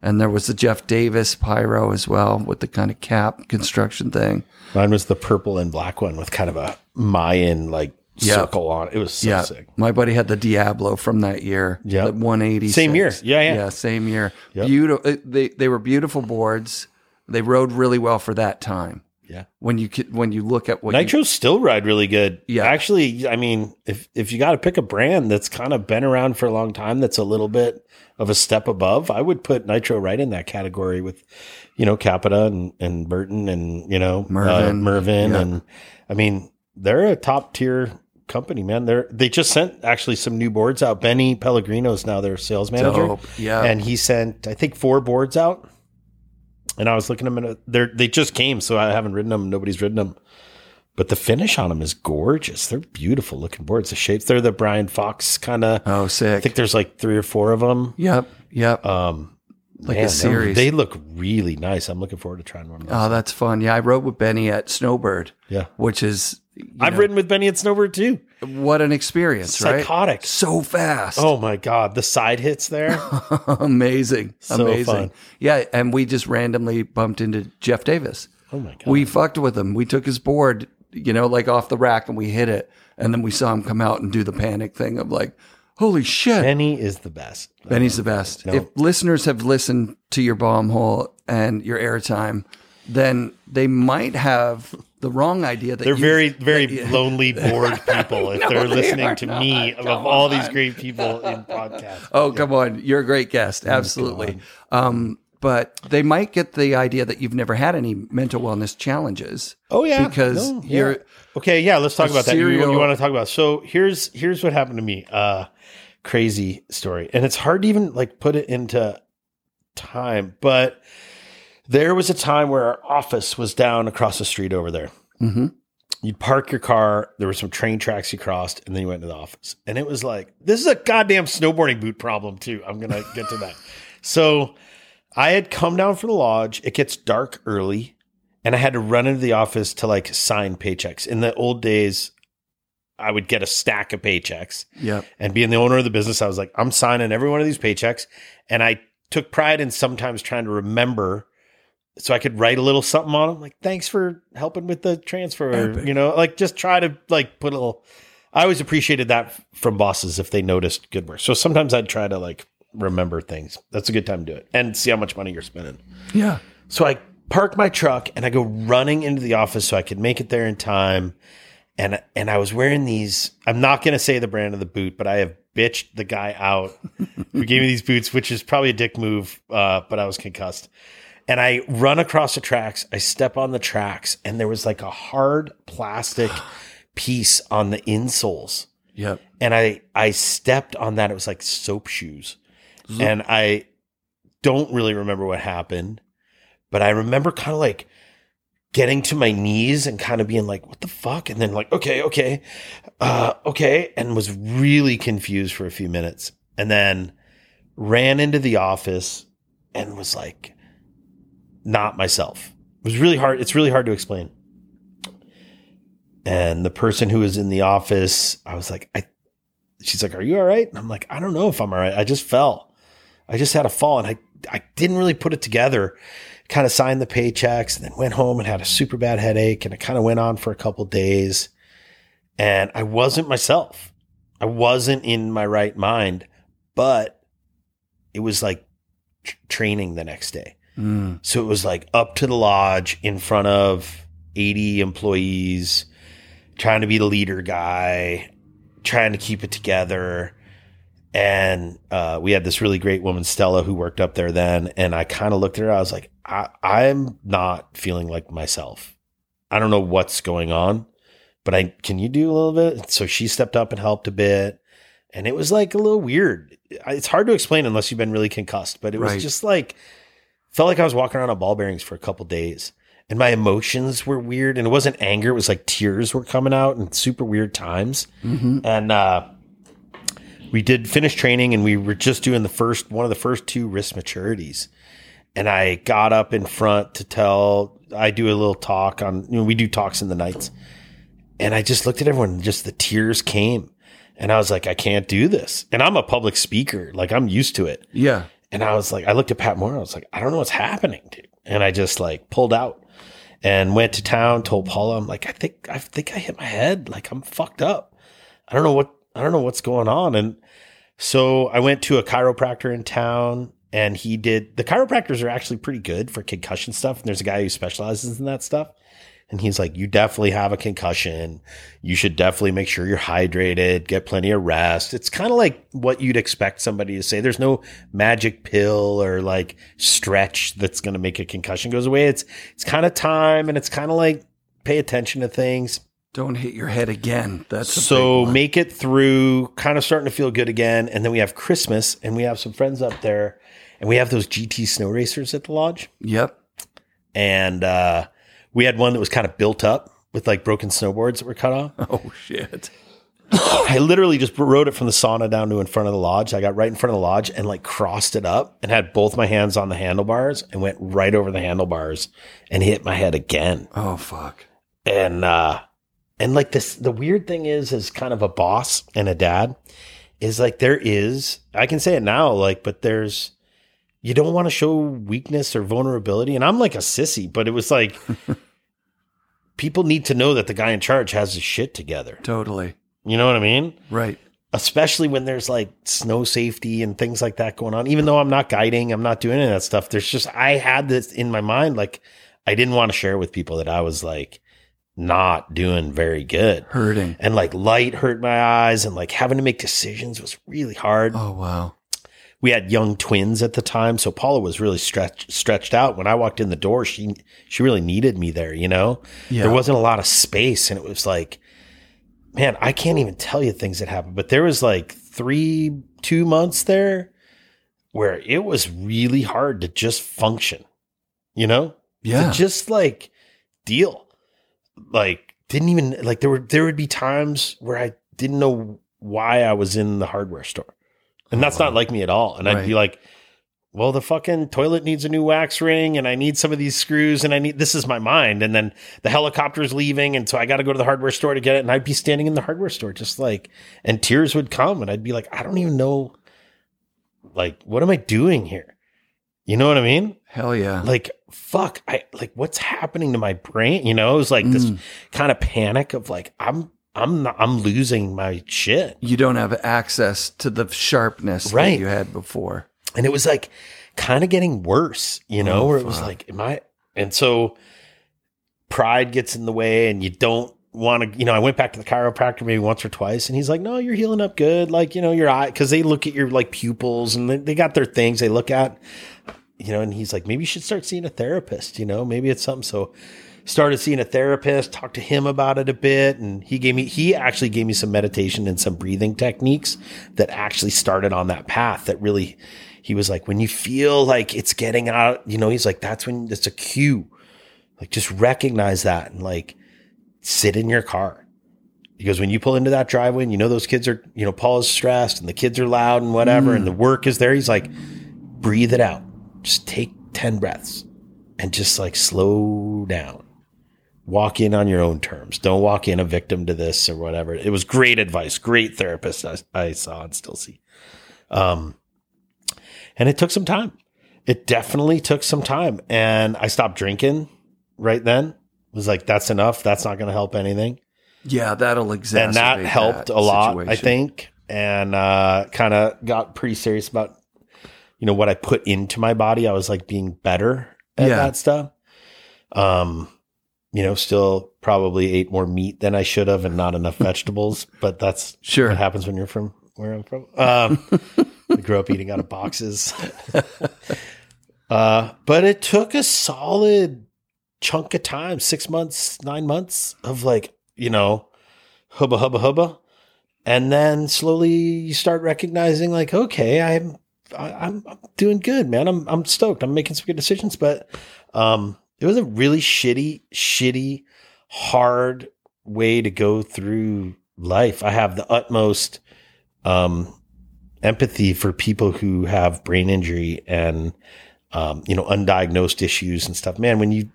And there was the Jeff Davis Pyro as well with the kind of cap construction thing. Mine was the purple and black one with kind of a Mayan like Yeah. circle on it. Was so yeah. sick. My buddy had the Diablo from that year. Yeah. The 180. Same year. Yeah, yeah. Yeah, same year. Yep. Beautiful. They, they were beautiful boards. They rode really well for that time. Yeah. When you when you look at what you- still ride really good. Yeah. Actually, I mean, if if you got to pick a brand that's kind of been around for a long time, that's a little bit of a step above, I would put Nitro right in that category with, you know, Capita and, and Burton and you know Mervin. uh, Mervin, Yeah. and I mean, they're a top tier company, man. They're they just sent actually some new boards out. Benny Pellegrino is now their sales manager, Dope. Yeah. and he sent I think four boards out. And I was looking at them, and they they just came, so I haven't ridden them. Nobody's ridden them, but the finish on them is gorgeous. They're beautiful looking boards. The shapes, they're the Brian Fox kind of. oh, sick! I think there's like three or four of them. yep. Yep. Um, Like man, a series. They, look really nice. I'm looking forward to trying one. Of those. oh, that's fun. Yeah. I rode with Benny at Snowbird, yeah, which is, I've know, ridden with Benny at Snowbird too. what an experience, right? Psychotic. So fast. Oh my god, the side hits there. [laughs] amazing. So amazing. fun. Yeah. And we just randomly bumped into Jeff Davis. Oh my god. We fucked with him. We took his board, you know, like off the rack and we hit it. And then we saw him come out and do the panic thing of like, holy shit. Benny is the best. Benny's the best. If listeners have listened to your bomb hole and your airtime, then they might have the wrong idea that They're you- very, very lonely, [laughs] bored people if they're they listening to not. me of Come all these great people in podcasts. Oh, come on. You're a great guest. Absolutely. Um, but they might get the idea that you've never had any mental wellness challenges. Oh yeah, Because No, you're okay. Yeah, let's talk about that. You, you want to talk about? So here's here's what happened to me. Uh, crazy story, and it's hard to even like put it into time, but there was a time where our office was down across the street over there. Mhm. You'd park your car. There were some train tracks you crossed, and then you went to the office. And it was like, this is a goddamn snowboarding boot problem too. I'm gonna get to that. [laughs] So I had come down from the lodge. It gets dark early, and I had to run into the office to like sign paychecks. In the old days, I would get a stack of paychecks Yep. and being the owner of the business, I was like, I'm signing every one of these paychecks. And I took pride in sometimes trying to remember so I could write a little something on them. Like, thanks for helping with the transfer. Epic. You know, like just try to like put a little, I always appreciated that from bosses if they noticed good work. So sometimes I'd try to like remember things. That's a good time to do it and see how much money you're spending. Yeah. So I park my truck and I go running into the office so I could make it there in time. And and I was wearing these. I'm not going to say the brand of the boot, but I have bitched the guy out who gave me these boots, which is probably a dick move. Uh, but I was concussed. And I run across the tracks. I step on the tracks, and there was like a hard plastic [sighs] piece on the insoles Yep. and I I stepped on that. It was like soap shoes, and I don't really remember what happened, but I remember kind of like getting to my knees and kind of being like, what the fuck? And then like, okay, okay, uh, okay. And was really confused for a few minutes and then ran into the office and was like, not myself. It was really hard. It's really hard to explain. And the person who was in the office, I was like, I, she's like, are you all right? And I'm like, I don't know if I'm all right. I just fell. I just had a fall and I, I didn't really put it together kind of signed the paychecks and then went home and had a super bad headache. And it kind of went on for a couple days. And I wasn't myself. I wasn't in my right mind, but it was like tr- training the next day. Mm. So it was like up to the lodge in front of 80 employees, trying to be the leader guy, trying to keep it together. And uh, we had this really great woman, Stella, who worked up there then. And I kind of looked at her. I was like, I, I'm not feeling like myself. I don't know what's going on, but I can you do a little bit? So she stepped up and helped a bit. And it was like a little weird. It's hard to explain unless you've been really concussed, but it was just like felt like I was walking around on ball bearings for a couple days. And my emotions were weird. And it wasn't anger, it was like tears were coming out in super weird times. Mm-hmm. And uh, we did finish training and we were just doing the first one of the first two risk maturities. And I got up in front to tell I do a little talk on you know, we do talks in the nights. And I just looked at everyone and just the tears came. And I was like, I can't do this. And I'm a public speaker. Like I'm used to it. Yeah. And I was like, I looked at Pat Moore. I was like, I don't know what's happening, dude. And I just like pulled out and went to town, told Paula, I'm like, I think, I think I hit my head. Like I'm fucked up. I don't know what, I don't know what's going on. And so I went to a chiropractor in town and he did, the chiropractors are actually pretty good for concussion stuff. And there's a guy who specializes in that stuff. And he's like, you definitely have a concussion. You should definitely make sure you're hydrated, get plenty of rest. It's kind of like what you'd expect somebody to say. There's no magic pill or like stretch that's going to make a concussion goes away. It's, it's kind of time and it's kind of like pay attention to things. Don't hit your head again. That's So make it through, kind of starting to feel good again. And then we have Christmas and we have some friends up there and we have those GT snow racers at the lodge. Yep. And, uh, we had one that was kind of built up with like broken snowboards that were cut off. Oh shit. I literally just rode it from the sauna down to in front of the lodge. I got right in front of the lodge and like crossed it up and had both my hands on the handlebars and went right over the handlebars and hit my head again. Oh fuck. And uh and like this the weird thing is as kind of a boss and a dad is like there is I can say it now like but there's you don't want to show weakness or vulnerability and I'm like a sissy but it was like [laughs] people need to know that the guy in charge has his shit together. Totally. You know what I mean? Right. especially when there's like snow safety and things like that going on. Even though I'm not guiding, I'm not doing any of that stuff. There's just I had this in my mind, like I didn't want to share with people that I was like not doing very good. Hurting. And like light hurt my eyes and like having to make decisions was really hard. Oh wow. We had young twins at the time, so Paula was really stretched stretched out. When I walked in the door, she she really needed me there, you know? Yeah. There wasn't a lot of space and it was like man, I can't even tell you things that happened, but there was like 3 2 months there where it was really hard to just function. You know? yeah. To just like deal. Like didn't even like there were there would be times where I didn't know why I was in the hardware store. And that's not oh. like me at all. And I'd be like, well, the fucking toilet needs a new wax ring and I need some of these screws and I need this is my mind. And then the helicopter's leaving. And so I got to go to the hardware store to get it. And I'd be standing in the hardware store just like, and tears would come and I'd be like, I don't even know, like, what am I doing here? You know what I mean? Hell yeah. Like, fuck, I like what's happening to my brain? You know, it was like this Mm. kind of panic of like, I'm, I'm not, I'm losing my shit. you don't have access to the sharpness Right. that you had before. and it was like kind of getting worse, you know, Oh, where it was like, am I? And so pride gets in the way, and you don't want to. You know, I went back to the chiropractor maybe once or twice, and he's like, "No, you're healing up good. Like, you know, your eye because they look at your like pupils, and they, they got their things they look at." You know, and he's like, maybe you should start seeing a therapist. You know, maybe it's something. So started seeing a therapist, talked to him about it a bit, and he gave me he actually gave me some meditation and some breathing techniques that actually started on that path that really he was like when you feel like it's getting out, you know, he's like that's when it's a cue Like just recognize that and like sit in your car. Because when you pull into that driveway and you know those kids are, you know, Paul is stressed and the kids are loud and whatever and the mm. work is there, he's like, breathe it out. Just take 10 breaths and just like slow down. Walk in on your own terms. Don't walk in a victim to this or whatever. It was great advice, great therapist I, I saw and still see. Um, and it took some time. It definitely took some time. And I stopped drinking right then. It was like, that's enough. That's not going to help anything. Yeah, that'll exacerbate. and that helped that a lot, I think. And uh, kind of got pretty serious about, you know, what I put into my body. I was like being better at Yeah. that stuff. Um, you know, still probably ate more meat than I should have and not enough [laughs] vegetables, but that's Sure. what happens when you're from where I'm from. Um, [laughs] I grew up eating out of boxes. [laughs] uh, but it took a solid chunk of time, six months, nine months of like, you know, hubba hubba hubba. And then slowly you start recognizing like, okay, I'm I, I'm I'm doing good, man. I'm I'm stoked. I'm making some good decisions. But um it was a really shitty, shitty, hard way to go through life. I have the utmost um empathy for people who have brain injury and um, you know, undiagnosed issues and stuff. Man, when you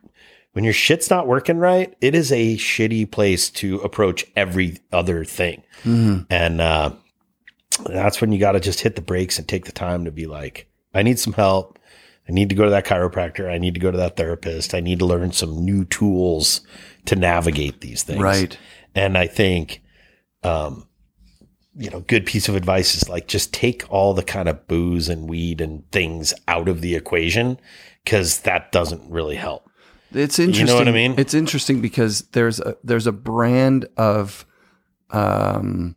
when your shit's not working right, it is a shitty place to approach every other thing. Mhm. And uh, that's when you got to just hit the brakes and take the time to be like, I need some help. I need to go to that chiropractor. I need to go to that therapist. I need to learn some new tools to navigate these things. Right. And I think, um, you know, good piece of advice is like just take all the kind of booze and weed and things out of the equation because that doesn't really help. It's interesting. You know what I mean? It's interesting because there's a there's a brand of um,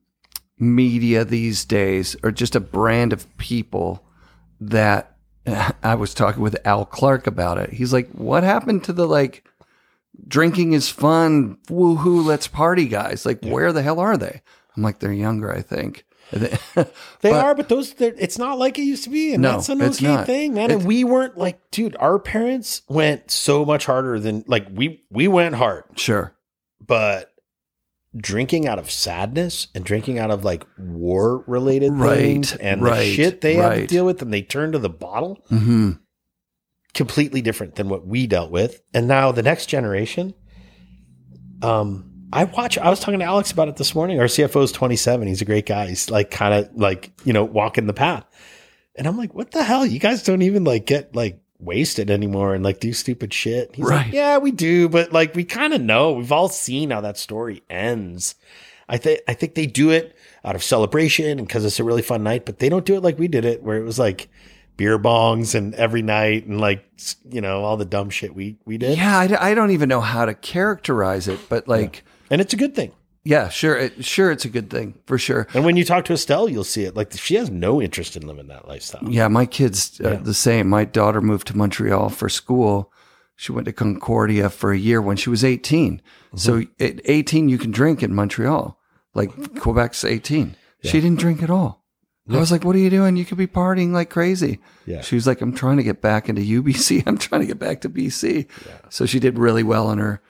media these days, or just a brand of people that [laughs] I was talking with Al Clark about it. He's like, "What happened to the like drinking is fun, woohoo, let's party guys? Like, where the hell are they?" I'm like, "They're younger, I think." [laughs] They But- are, but those it's not like it used to be, and No, that's an it's okay thing, man. And we weren't like, dude, our parents went so much harder than like we we went hard, Sure. but drinking out of sadness and drinking out of like war related Right, things and the shit they have to deal with, and they turn to the bottle. hmm completely different than what we dealt with. And now the next generation, um, I watch, I was talking to Alex about it this morning. Our CFO is 27. He's a great guy. He's like kind of like, you know, walking the path. And I'm like, what the hell? You guys don't even like get like wasted anymore and like do stupid shit. He's Right. like, yeah, we do. But like, we kind of know, we've all seen how that story ends. I think, I think they do it out of celebration and because it's a really fun night, but they don't do it like we did it, where it was like, beer bongs and every night and like you know all the dumb shit we we did Yeah, I, d- I don't even know how to characterize it, but like, and it's a good thing yeah, sure, it, sure, it's a good thing for sure. and when you talk to estelle you'll see it like she has no interest in living that lifestyle Yeah, my kids Yeah. the same. My daughter moved to Montreal for school. She went to Concordia for a year when she was 18. So Mm-hmm. at 18, you can drink in Montreal. Like Quebec's 18. She didn't drink at all. I was like, what are you doing? You could be partying like crazy. Yeah. She was like, I'm trying to get back into UBC. [laughs] I'm trying to get back to BC. So she did really well in her,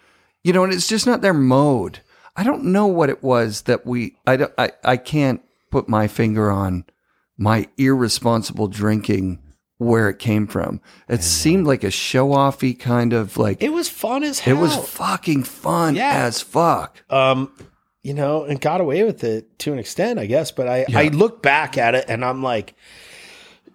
you know, and it's just not their mode. I don't know what it was that we, I, don't, I, I can't put my finger on my irresponsible drinking where it came from. It seemed like a show offy kind of like, it was fun as hell. it was fucking fun Yeah. as fuck. um you know and got away with it to an extent i guess but i i look back at it and i'm like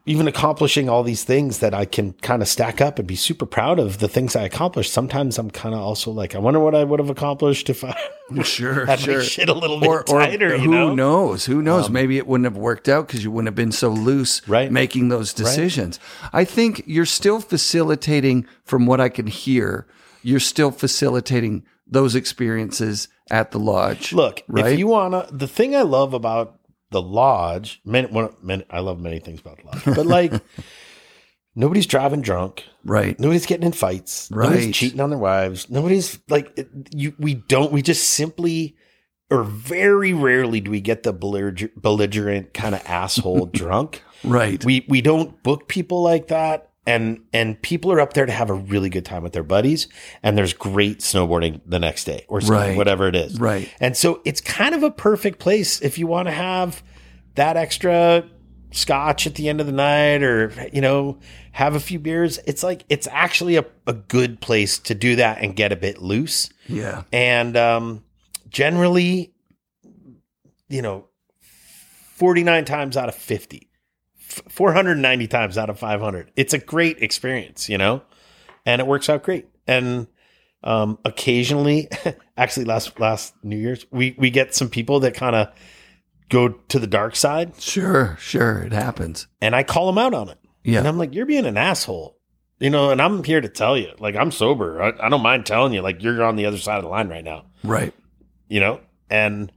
even accomplishing all these things that I can kind of stack up and be super proud of the things I accomplished. Sometimes I'm kind of also like, I wonder what I would have accomplished if I Sure, [laughs] had my shit a little bit or, or tighter. who know? Um, knows? Who knows? Maybe it wouldn't have worked out because you wouldn't have been so loose Right. making those decisions. I think you're still facilitating, from what I can hear, you're still facilitating those experiences at the lodge. Look, right? if you wanna, the thing I love about the lodge, many, one, many, I love many things about the lodge, but like [laughs] nobody's driving drunk, right, nobody's getting in fights, Right. nobody's cheating on their wives, nobody's like it- you. We don't. We just simply. Or very rarely do we get the belliger- belligerent kind of asshole [laughs] drunk. right, We we don't book people like that, and and people are up there to have a really good time with their buddies, and there's great snowboarding the next day or Right. whatever it is. Right. And so it's kind of a perfect place if you want to have that extra scotch at the end of the night or you know have a few beers it's like it's actually a, a good place to do that and get a bit loose Yeah. and um, generally, you know, 49 times out of 50, f- 490 times out of 500, it's a great experience, you know, and it works out great. And um, occasionally, [laughs] actually, last last New Year's, we we get some people that kind of go to the dark side, Sure. Sure. It happens. and I call them out on it. Yeah. And I'm like, you're being an asshole. You know, and I'm here to tell you, like, I'm sober. I, I don't mind telling you, like, you're on the other side of the line right now, Right. you know? And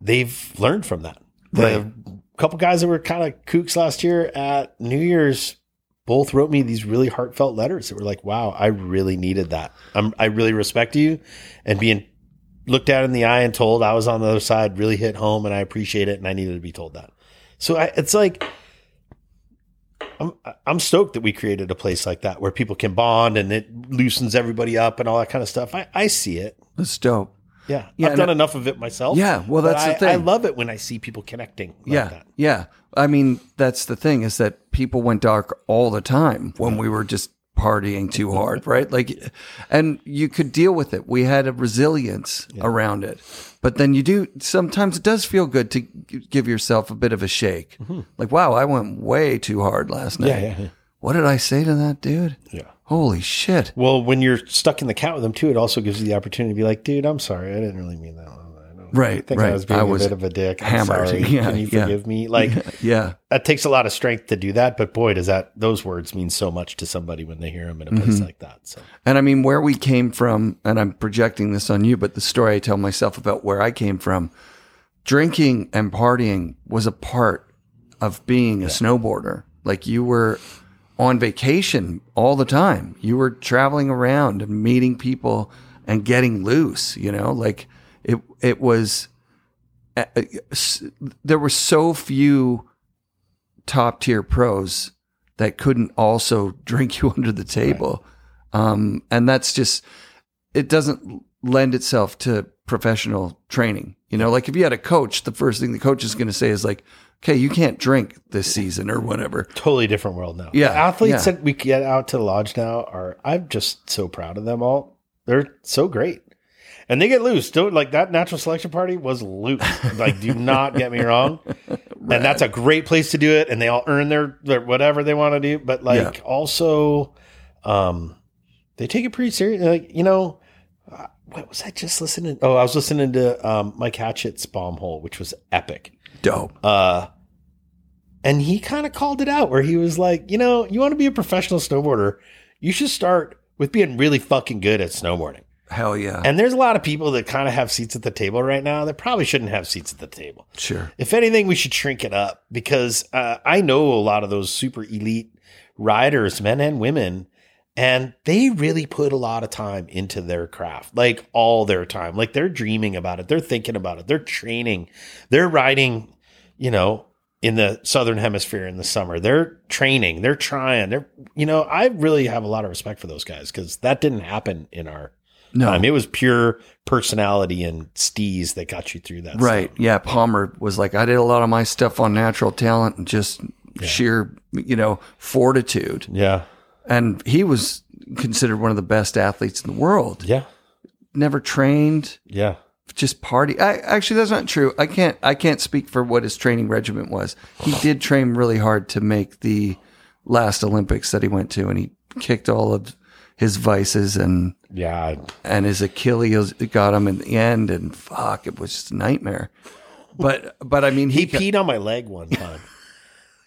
they've learned from that. The Right. Couple guys that were kind of kooks last year at New Year's both wrote me these really heartfelt letters that were like, wow, I really needed that. I'm, I really respect you. And being looked at in the eye and told I was on the other side really hit home and I appreciate it. And I needed to be told that. So I, it's like, I'm I'm stoked that we created a place like that where people can bond and it loosens everybody up and all that kind of stuff. I, I see it. That's dope. Yeah, Yeah, I've done I- enough of it myself. Yeah, well, that's the I, thing. I love it when I see people connecting. Like yeah. that. Yeah. I mean, that's the thing is that people went dark all the time when we were just partying too hard, [laughs] right? Like, and you could deal with it. We had a resilience around it. But then you do, sometimes it does feel good to give yourself a bit of a shake. Mm-hmm. Like, wow, I went way too hard last night. Yeah, yeah, yeah. What did I say to that dude? Yeah. Holy shit. Well, when you're stuck in the cat with them too, it also gives you the opportunity to be like, dude, I'm sorry, I didn't really mean that. one. Right, I think right. I was being I a was bit of a dick. I'm hammered. sorry. [laughs] Yeah, Can you yeah. forgive me? Like [laughs] Yeah. that takes a lot of strength to do that. But boy, does that those words mean so much to somebody when they hear them in a Mm-hmm. place like that. So And I mean, where we came from, and I'm projecting this on you, but the story I tell myself about where I came from, drinking and partying was a part of being a snowboarder. Like you were on vacation all the time. You were traveling around and meeting people and getting loose, you know, like it, it was, there were so few top tier pros that couldn't also [laughs] drink you under the table. Um, and that's just, it doesn't lend itself to professional training. You know, like if you had a coach, the first thing the coach is going to say is like, okay, you can't drink this season or whatever. totally different world now. Yeah, The athletes yeah. that we get out to the lodge now are I'm just so proud of them all. They're so great. And they get loose. Don't like that natural selection party was loose. [laughs] like, do not get me wrong. And that's a great place to do it. And they all earn their, their whatever they want to do. But like Yeah. also, um, they take it pretty serious. Like, you know, uh, what was I just listening? Oh, I was listening to um, Mike Hatchett's Bomb Hole, which was epic. Dope. Uh, and he kind of called it out where he was like, you know, you want to be a professional snowboarder, you should start with being really fucking good at snowboarding. Hell yeah. And there's a lot of people that kind of have seats at the table right now that probably shouldn't have seats at the table. sure. If anything, we should shrink it up because uh, I know a lot of those super elite riders, men and women, and they really put a lot of time into their craft, like all their time. Like they're dreaming about it, they're thinking about it, they're training, they're riding, you know, in the southern hemisphere in the summer. They're training, they're trying. They're, you know, I really have a lot of respect for those guys because that didn't happen in our No. time. It was pure personality and steez that got you through that. Right. Yeah. Palmer was like, I did a lot of my stuff on natural talent and just sheer, you know, fortitude. Yeah. And he was considered one of the best athletes in the world. Yeah. Never trained, Yeah. just party. I, actually, that's not true. I can't. I can't speak for what his training regimen was. He [sighs] did train really hard to make the last Olympics that he went to, and he kicked all of his vices and Yeah. and his Achilles got him in the end. And fuck, it was just a nightmare. But but I mean, he, He peed on my leg one time.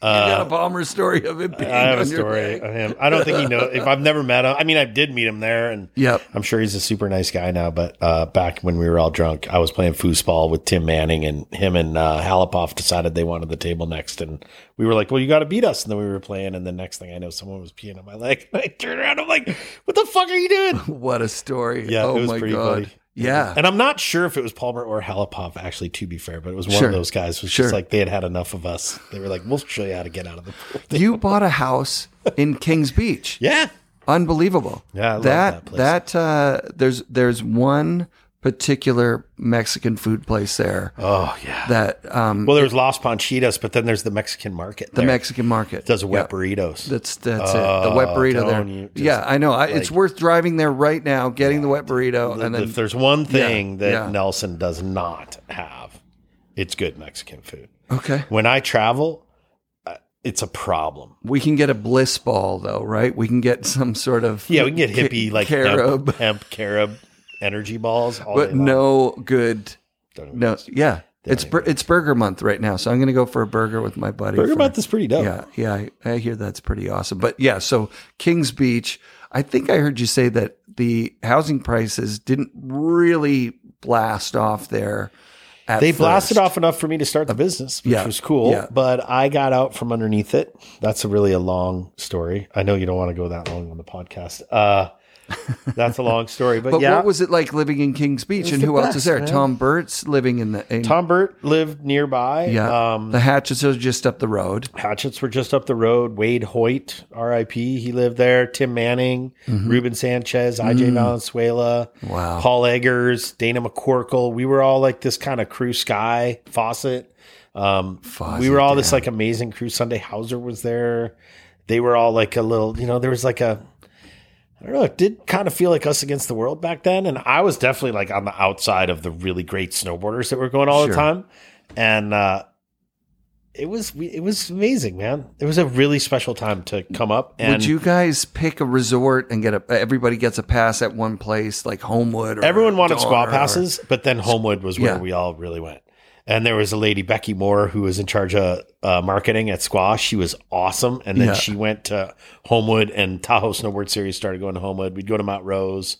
You got a bomber story of him. Being I have a story of him. I don't think he knows. If I've never met him, I mean, I did meet him there, and Yep. I'm sure he's a super nice guy now. But uh, back when we were all drunk, I was playing foosball with Tim Manning, and him and uh, Halapoff decided they wanted the table next, and we were like, "Well, you got to beat us." And then we were playing, and the next thing I know, someone was peeing on my leg. [laughs] I turned around, I'm like, "What the fuck are you doing?" [laughs] What a story! Yeah, oh it was my pretty god. funny. Yeah. And I'm not sure if it was Palmer or Halipov, actually, to be fair, but it was one Sure. of those guys. It was Sure. just like they had had enough of us. They were like, we'll show you how to get out of the pool. you bought a house in Kings Beach. [laughs] yeah. Unbelievable. Yeah, I love that that place. that uh, there's there's one particular Mexican food place there Oh, yeah. that um, well, there's Los Panchitas, but then there's the Mexican market. the there. Mexican market does wet Yeah. burritos. That's that's it. The wet Oh, burrito there. yeah, I know. I, it's worth driving there right now, getting the wet burrito, and if then there's one thing that yeah. Nelson does not have, it's good Mexican food. okay, When I travel, uh, it's a problem. we can get a bliss ball though, right? We can get some sort of Yeah, we can get ca- hippie like carob, hemp, hemp carob energy balls, all but no good. No, yeah, it's bur- it's Burger Month right now, so I'm going to go for a burger with my buddy. Burger for- Month is pretty dope. Yeah, yeah, I, I hear that's pretty awesome. But yeah, so Kings Beach, I think I heard you say that the housing prices didn't really blast off there. At They first. blasted off enough for me to start the business, which yeah, was cool. yeah. But I got out from underneath it. That's a really a long story. I know you don't want to go that long on the podcast. Uh, that's a long story, but, But yeah. what was it like living in Kings Beach, and the who else is there? man. Tom Burt's living in the in, Tom Burt lived nearby. Yeah, Um, the Hatchetts are just up the road. Hatchetts were just up the road. Wade Hoyt, R.I.P. He lived there. Tim Manning, Ruben Sanchez, I.J. Valenzuela, Mm-hmm. Wow. Paul Eggers, Dana McCorkle. We were all like this kind of crew sky faucet. Um, we were all this like amazing crew. Sunday Hauser was there. They were all like a little, you know, there was like a, I don't know, it did kind of feel like us against the world back then. And I was definitely like on the outside of the really great snowboarders that were going all the time. And, uh, it was it was amazing, man. It was a really special time to come up. And Would you guys pick a resort and get a? Everybody gets a pass at one place, like Homewood. Or everyone wanted squaw or- passes, but then Homewood was where Yeah. we all really went. And there was a lady, Becky Moore, who was in charge of uh, marketing at Squaw. She was awesome. And then Yeah. she went to Homewood and Tahoe Snowboard Series started going to Homewood. We'd go to Mount Rose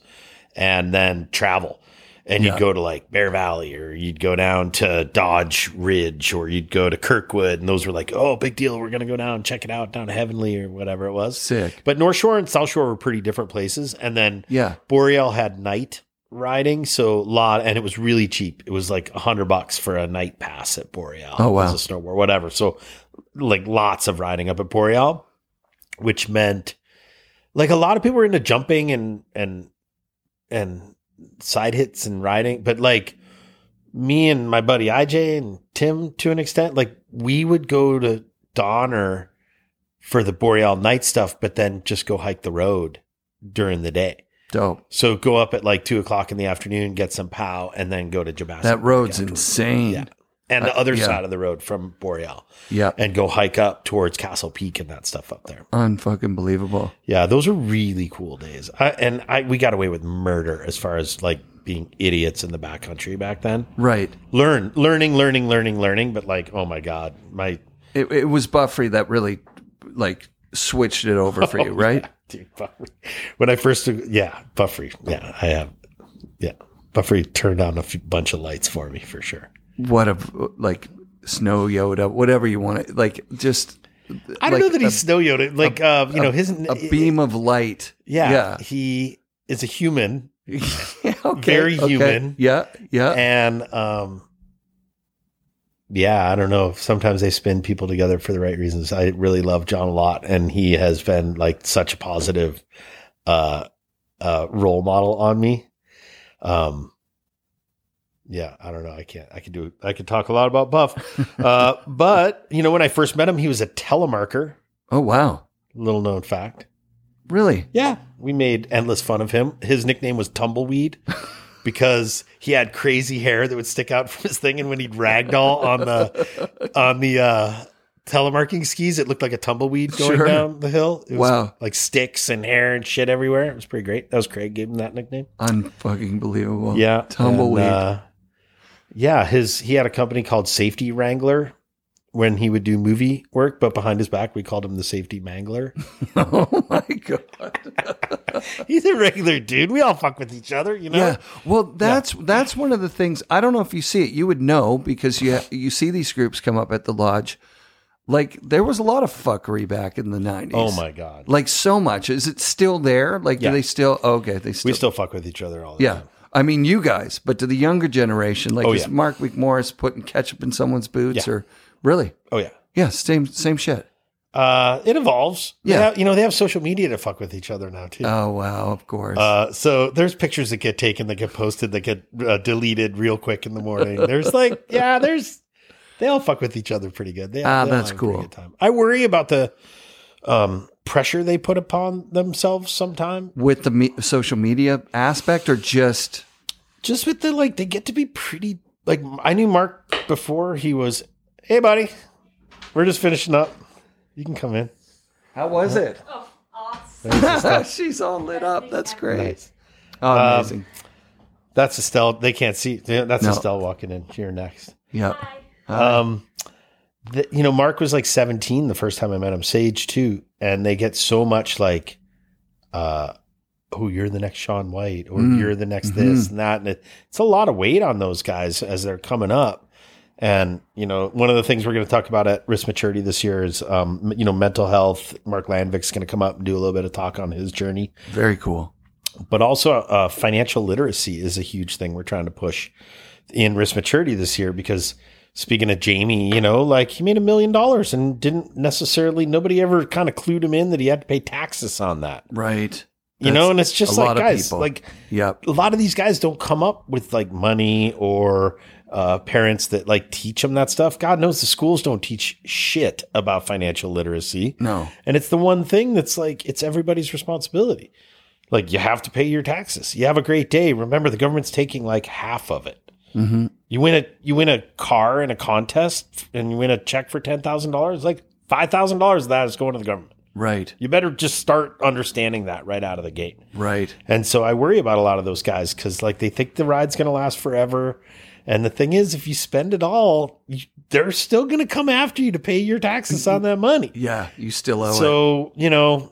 and then travel. And you'd go to like Bear Valley or you'd go down to Dodge Ridge or you'd go to Kirkwood. And those were like, oh, big deal. We're going to go down and check it out down to Heavenly or whatever it was. Sick. But North Shore and South Shore were pretty different places. And then Yeah. Boreal had night riding, so a lot, and it was really cheap. It was like a hundred bucks for a night pass at Boreal. Oh, wow. as a snowboard, whatever. So, like lots of riding up at Boreal, which meant like a lot of people were into jumping and and and side hits and riding, but like me and my buddy IJ and Tim to an extent, like we would go to Donner for the Boreal night stuff, but then just go hike the road during the day. Dope. So go up at like two o'clock in the afternoon, get some pow, and then go to Jabasco. That road's insane. Yeah. And the Uh, other yeah. side of the road from Boreal, Yeah. and go hike up towards Castle Peak and that stuff up there. Unfucking believable. Yeah, those are really cool days. I, and I we got away with murder as far as like being idiots in the backcountry back then. Right. Learn, learning, learning, learning, learning. But like, oh my god, my It, it was Buffery that really like switched it over for [laughs] you, right? dude, Buffery. When I first, yeah, Buffery. Yeah, I have. Yeah, Buffery turned on a few, bunch of lights for me for sure. What a like snow Yoda, whatever you want to like. Just I don't like know that a- he's snow Yoda. Like, uh, you know, his a beam of light. Yeah, yeah, he is a human, yeah [laughs] okay, Very okay. human. Yeah, yeah. and um, yeah, I don't know. Sometimes they spin people together for the right reasons. I really love John a lot, and he has been like such a positive uh, uh, role model on me. Um, yeah, I don't know. I can't. I could do. I could talk a lot about Buff, [laughs] uh, but you know, when I first met him, he was a telemarker. oh wow, Little known fact. really? Yeah, we made endless fun of him. His nickname was Tumbleweed [laughs] because he had crazy hair that would stick out [laughs] from his thing, and when he'd ragdoll on the [laughs] on the uh, telemarking skis, it looked like a tumbleweed going Sure. down the hill. It was Wow. like sticks and hair and shit everywhere. It was pretty great. That was Craig gave him that nickname. Unfucking believable. Yeah, tumbleweed. And, uh, yeah, his he had a company called Safety Wrangler. When he would do movie work, but behind his back, we called him the safety mangler. [laughs] oh my god. [laughs] He's a regular dude. We all fuck with each other, you know. Yeah. Well, that's that's one of the things. I don't know if you see it. You would know because you you see these groups come up at the lodge. Like there was a lot of fuckery back in the nineties. Oh my god. Like so much. Is it still there? Like Yeah. do they still? Oh, okay, they still. We still fuck with each other all the time. yeah. time. I mean, you guys, but to the younger generation, like Oh, is yeah. Mark McMorris putting ketchup in someone's boots, Yeah. or really? Oh yeah. Yeah, same same shit. Uh, it evolves. Yeah. have- you know, they have social media to fuck with each other now too. Oh wow, of course. Uh, so there's pictures that get taken that get posted that get uh, deleted real quick in the morning. There's like, [laughs] yeah, there's they all fuck with each other pretty good. They, Ah, they that's have a pretty cool. good time. I worry about the um, pressure they put upon themselves sometime. With the me- social media aspect, or just Just with the like, they get to be pretty. Like I knew Mark before he was. Hey, buddy, we're just finishing up. You can come in. how was it? Oh, awesome. [laughs] She's all lit up. That's great. Nice. Oh, Um, amazing. That's Estelle. They can't see. That's No. Estelle walking in here next. yeah. Hi. Um, the, you know, Mark was like 17 the first time I met him. Sage too, and they get so much like, uh, oh, you're the next Shaun White, or Mm. you're the next Mhm. this and that, and it, it's a lot of weight on those guys as they're coming up. And you know, one of the things we're going to talk about at Risk Maturity this year is, um, you know, mental health. Mark Landvik's going to come up and do a little bit of talk on his journey Very cool. but also uh, financial literacy is a huge thing we're trying to push in risk maturity this year because speaking of Jamie, you know, like he made a million dollars and didn't necessarily nobody ever kind of clued him in that he had to pay taxes on that. Right. You know, and it's just a like lot of guys, people. like Yep. a lot of these guys don't come up with like money or uh, parents that like teach them that stuff. God knows the schools don't teach shit about financial literacy. No. And it's the one thing that's like, it's everybody's responsibility. Like, you have to pay your taxes. You have a great day. Remember, the government's taking like half of it. hmm You win a you win a car in a contest, and you win a check for ten thousand dollars. Like five thousand dollars of that is going to the government. Right. You better just start understanding that right out of the gate. Right. And so I worry about a lot of those guys because like they think the ride's going to last forever. And the thing is, if you spend it all, you, they're still going to come after you to pay your taxes on that money. Yeah. You still owe it. So you know,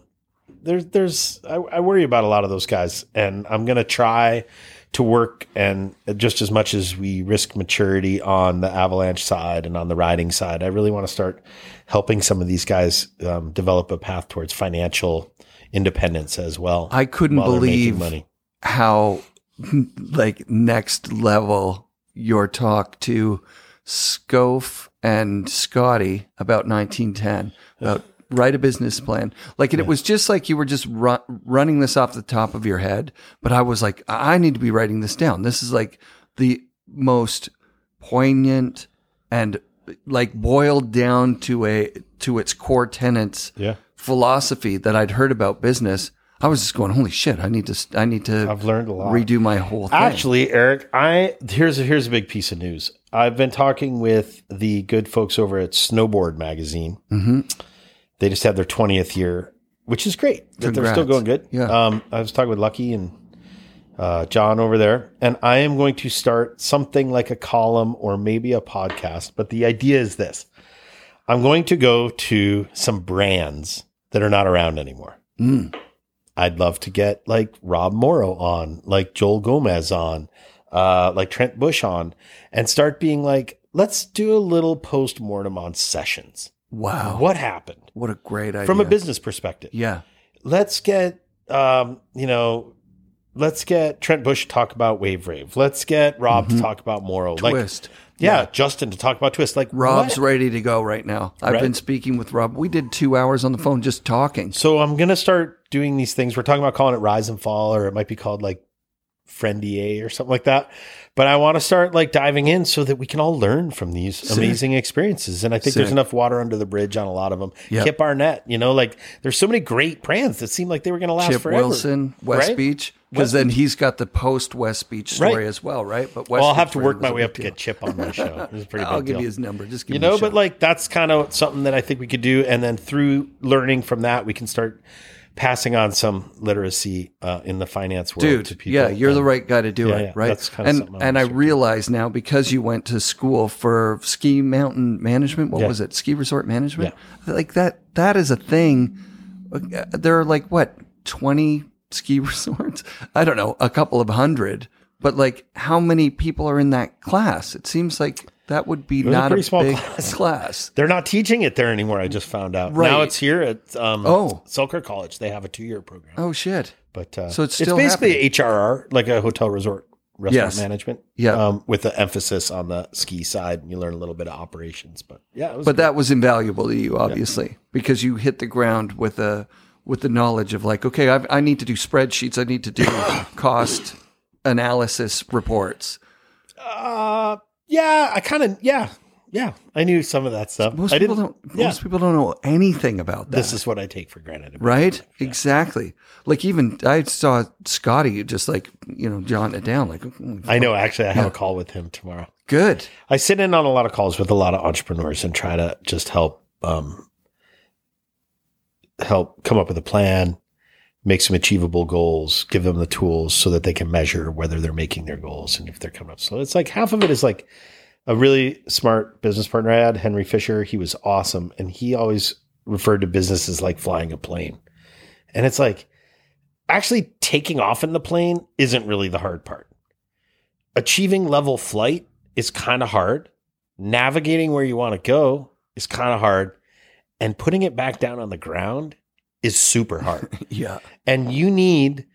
there's there's I, I worry about a lot of those guys, and I'm gonna try to work and just as much as we risk maturity on the avalanche side and on the riding side, I really want to start helping some of these guys um, develop a path towards financial independence as well. I couldn't while they're making believe how like next level your talk to Scof and Scotty about 1910 about write a business plan. Like and it was just like you were just ru- running this off the top of your head but I was like I I need to be writing this down. This is like the most poignant and like boiled down to a to its core tenets Yeah. philosophy that I'd heard about business, I was just going, "Holy shit! I need to, I need to I've learned a lot. redo my whole thing." Actually, Eric, I here's a, here's a big piece of news. I've been talking with the good folks over at Snowboard Magazine. hmm They just had their 20th year, which is great. That they're still going good. Yeah. Um, I was talking with Lucky and uh, John over there, and I am going to start something like a column or maybe a podcast. But the idea is this I'm going to go to some brands that are not around anymore. Mm. I'd love to get like Rob Morrow on, like Joel Gomez on, uh, like Trent Bush on, and start being like, let's do a little post mortem on sessions. Wow, What happened what a great idea from a business perspective? Yeah, Let's get, um, you know, let's get Trent Bush to talk about Wave Rave. Let's get Rob to talk about Morrow. Like, Mm-hmm. twist. yeah, Justin to talk about Twist. Like, Rob's what? ready to go right now. I've Right. been speaking with Rob. We did two hours on the phone just talking. So I'm gonna start doing these things. We're talking about calling it Rise and Fall, or it might be called like Friendier or something like that. But I want to start like diving in so that we can all learn from these Sick. amazing experiences. And I think there's enough water under the bridge on a lot of them. Yep. Kip Arnett, you know, like there's so many great brands that seem like they were going to last Chip forever. Wilson, West right? Beach, because then he's got the post West Beach story Right. as well, right? But West Well, I'll have to work my way up to get Chip on my [laughs] show. It's a pretty I'll give deal. you his number. Just give you me a know, but like that's kind of something that I think we could do, and then through learning from that, we can start passing on some literacy uh, in the finance world dude to people. yeah you're the right guy to do Yeah, it yeah, right? and I and i realize now because you went to school for ski mountain management what Yeah. was it? Ski resort management? Like that that is a thing. There are like what 20 ski [laughs] resorts? I don't know a couple of hundred. But like how many people are in that class? It seems like that would be was a not a, small big class. [laughs] class. They're not teaching it there anymore. I just found out. Right. Now it's here at um, Oh. Selkirk College. They have a two year program. oh shit But uh, So it's still basically a HRR, like a hotel resort restaurant Yes. management. Yeah. um, with the emphasis on the ski side, and you learn a little bit of operations. But yeah, it was but good. that was invaluable to you, obviously, because you hit the ground with a with the knowledge of like, okay, I've, I need to do spreadsheets, I need to do [coughs] cost analysis reports. uh, yeah, I kind of yeah, yeah, I knew some of that stuff. Most I people didn't. don't. yeah. Most people don't know anything about that. This is what I take for granted. about right. it. Exactly. Like even I saw Scotty just like you know jotting it down. Like mm, I know. Actually, I have a call with him tomorrow. good. I sit in on a lot of calls with a lot of entrepreneurs and try to just help um, help come up with a plan, make some achievable goals, give them the tools so that they can measure whether they're making their goals and if they're coming up. So it's like half of it is like a really smart business partner I had, Henry Fisher. He was awesome, and he always referred to business as like flying a plane. And it's like actually taking off in the plane isn't really the hard part. Achieving level flight is kind of hard. Navigating where you want to go is kind of hard. And putting it back down on the ground is super hard. [laughs] Yeah. and you need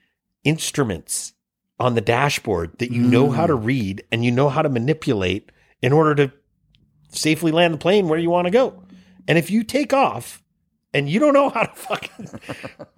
instruments on the dashboard that you know how to mm. read and you know how to manipulate in order to safely land the plane where you want to go. And if you take off and you don't know how to [laughs] fucking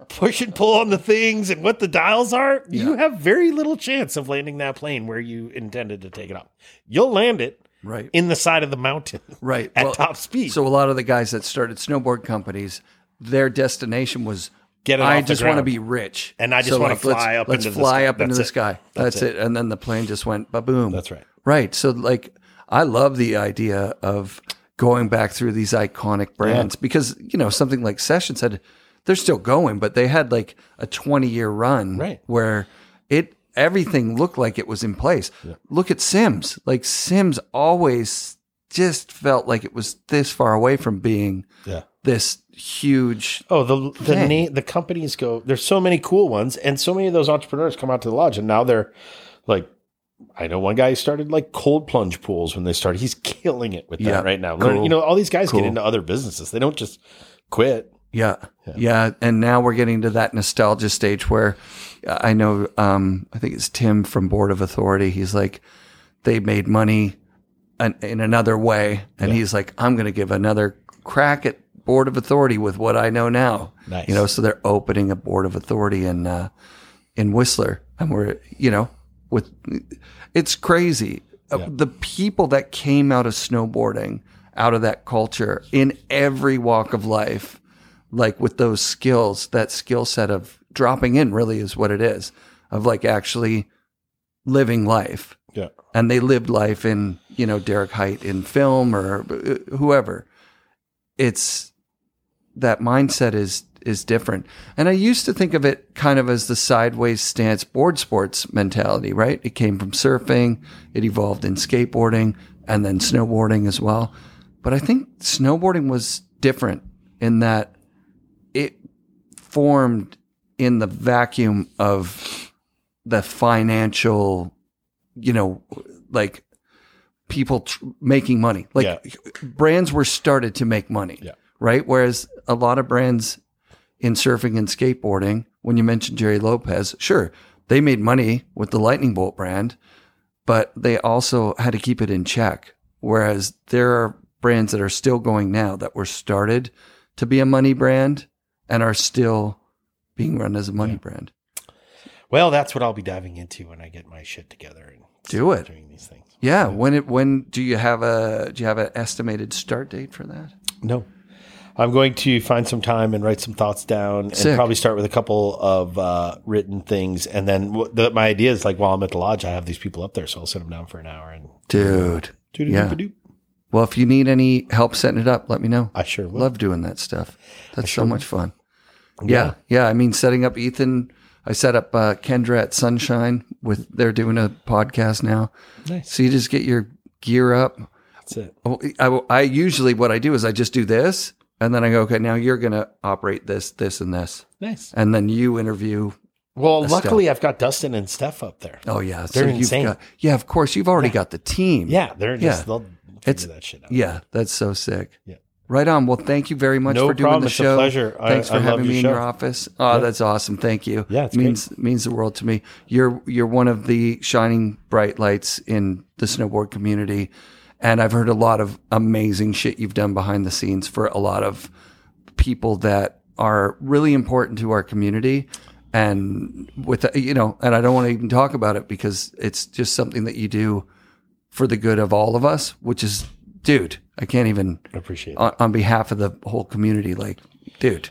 push and pull on the things and what the dials are, you have very little chance of landing that plane where you intended to take it off. You'll land it Right. in the side of the mountain Right. [laughs] at Well, top speed. So a lot of the guys that started snowboard companies, their destination was Get it I just want to be rich, And I just wanna let's- fly up Let's into the fly sky. up into That's the it. sky. That's That's, it. And then the plane just went ba boom. That's right. Right. So like, I love the idea of going back through these iconic brands because you know something like Sessions had, they're still going, but they had like a twenty year run, Right. Where it everything looked like it was in place. Look at Sims. Like Sims always just felt like it was this far away from being Yeah. this huge. Oh, the the thing. na- the companies go. There's so many cool ones, and so many of those entrepreneurs come out to the lodge, and now they're like, I know one guy started like cold plunge pools when they started. He's killing it with that right now. cool. Learn- you know, all these guys Cool. get into other businesses. They don't just quit. Yeah, yeah, and now we're getting to that nostalgia stage where I know. Um, I think it's Tim from Board of Authority. He's like, they made money an, in another way, and he's like, I'm going to give another crack at Board of Authority with what I know now. Nice. You know, so they're opening a Board of Authority in uh, in Whistler, and we're you know with it's crazy. Uh, The people that came out of snowboarding, out of that culture, in every walk of life, like with those skills, that skill set of dropping in really is what it is, of like actually living life. Yeah. And they lived life in, you know, Derek Height in film or uh, whoever. It's that mindset is is different. And I used to think of it kind of as the sideways stance board sports mentality, right? It came from surfing, it evolved in skateboarding and then snowboarding as well. But I think snowboarding was different in that it formed in the vacuum of the financial, you know, like people tr- making money. Like Yeah. brands were started to make money, Yeah. Right? Whereas a lot of brands in surfing and skateboarding, when you mentioned Gerry Lopez, sure, they made money with the Lightning Bolt brand, but they also had to keep it in check. Whereas there are brands that are still going now that were started to be a money brand and are still being run as a money brand. Well, that's what I'll be diving into when I get my shit together and Do it. doing these things. Yeah. When it when do you have a do you have an estimated start date for that? No. I'm going to find some time and write some thoughts down and probably start with a couple of uh, written things. And then w- the, my idea is like while I'm at the lodge, I have these people up there. So I'll sit them down for an hour and Dude. Yeah. Well, if you need any help setting it up, let me know. I sure will. Love doing that stuff. That's so much fun. Yeah. yeah. I mean, setting up Ethan, I set up uh, Kendra at Sunshine with, they're doing a podcast now. Nice. So you just get your gear up. That's it. Oh, I, I usually, what I do is I just do this and then I go, okay, now you're going to operate this, this, and this. Nice. And then you interview. Well, luckily I've got Dustin and Steph up there. Oh, yeah. They're you've insane. got, yeah, of course. You've already got the team. Yeah, they're just Yeah. they'll It's- figure that shit out. Yeah. That's so sick. Yeah. Right on. Well, thank you very much No for doing problem. the It's a show. pleasure. I- Thanks for I having your me in show. your office. Oh, that's awesome. Thank you. Yeah, it's means means the world to me. You're you're one of the shining bright lights in the snowboard community, and I've heard a lot of amazing shit you've done behind the scenes for a lot of people that are really important to our community. And with you know, and I don't want to even talk about it because it's just something that you do for the good of all of us, which is, dude, I can't even I appreciate on, on behalf of the whole community. Like, dude,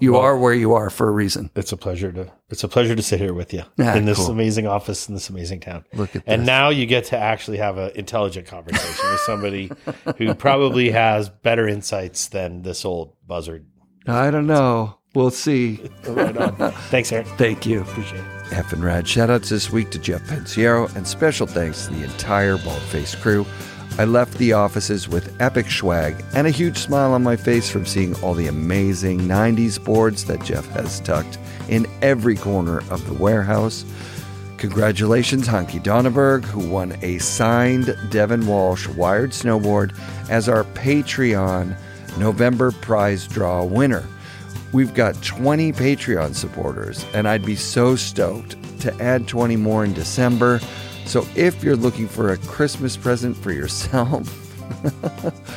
you are where you are for a reason. It's a pleasure to it's a pleasure to sit here with you Ah, in this cool. amazing office in this amazing town. Look at and this. now you get to actually have an intelligent conversation with somebody who probably has better insights than this old buzzard. I don't know. We'll see. Right on. Thanks, Aaron. Thank you. Appreciate it. Effin' Rad shoutouts this week to Jeff Pensiero and special thanks to the entire Baldface crew. I left the offices with epic swag and a huge smile on my face from seeing all the amazing 90s boards that Jeff has tucked in every corner of the warehouse. Congratulations, Hunky Donneberg, who won a signed Devun Walsh wired snowboard as our Patreon November prize draw winner. We've got 20 Patreon supporters, and I'd be so stoked to add 20 more in December. So if you're looking for a Christmas present for yourself,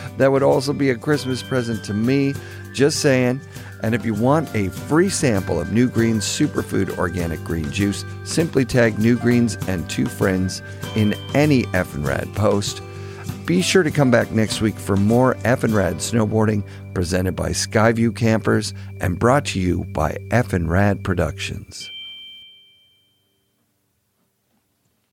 [laughs] that would also be a Christmas present to me. Just saying. And if you want a free sample of New Green's superfood organic green juice, simply tag New Greens and two friends in any Effin' Rad post. Be sure to come back next week for more Effin' Rad snowboarding presented by Skyview Campers and brought to you by Effin' Rad Productions.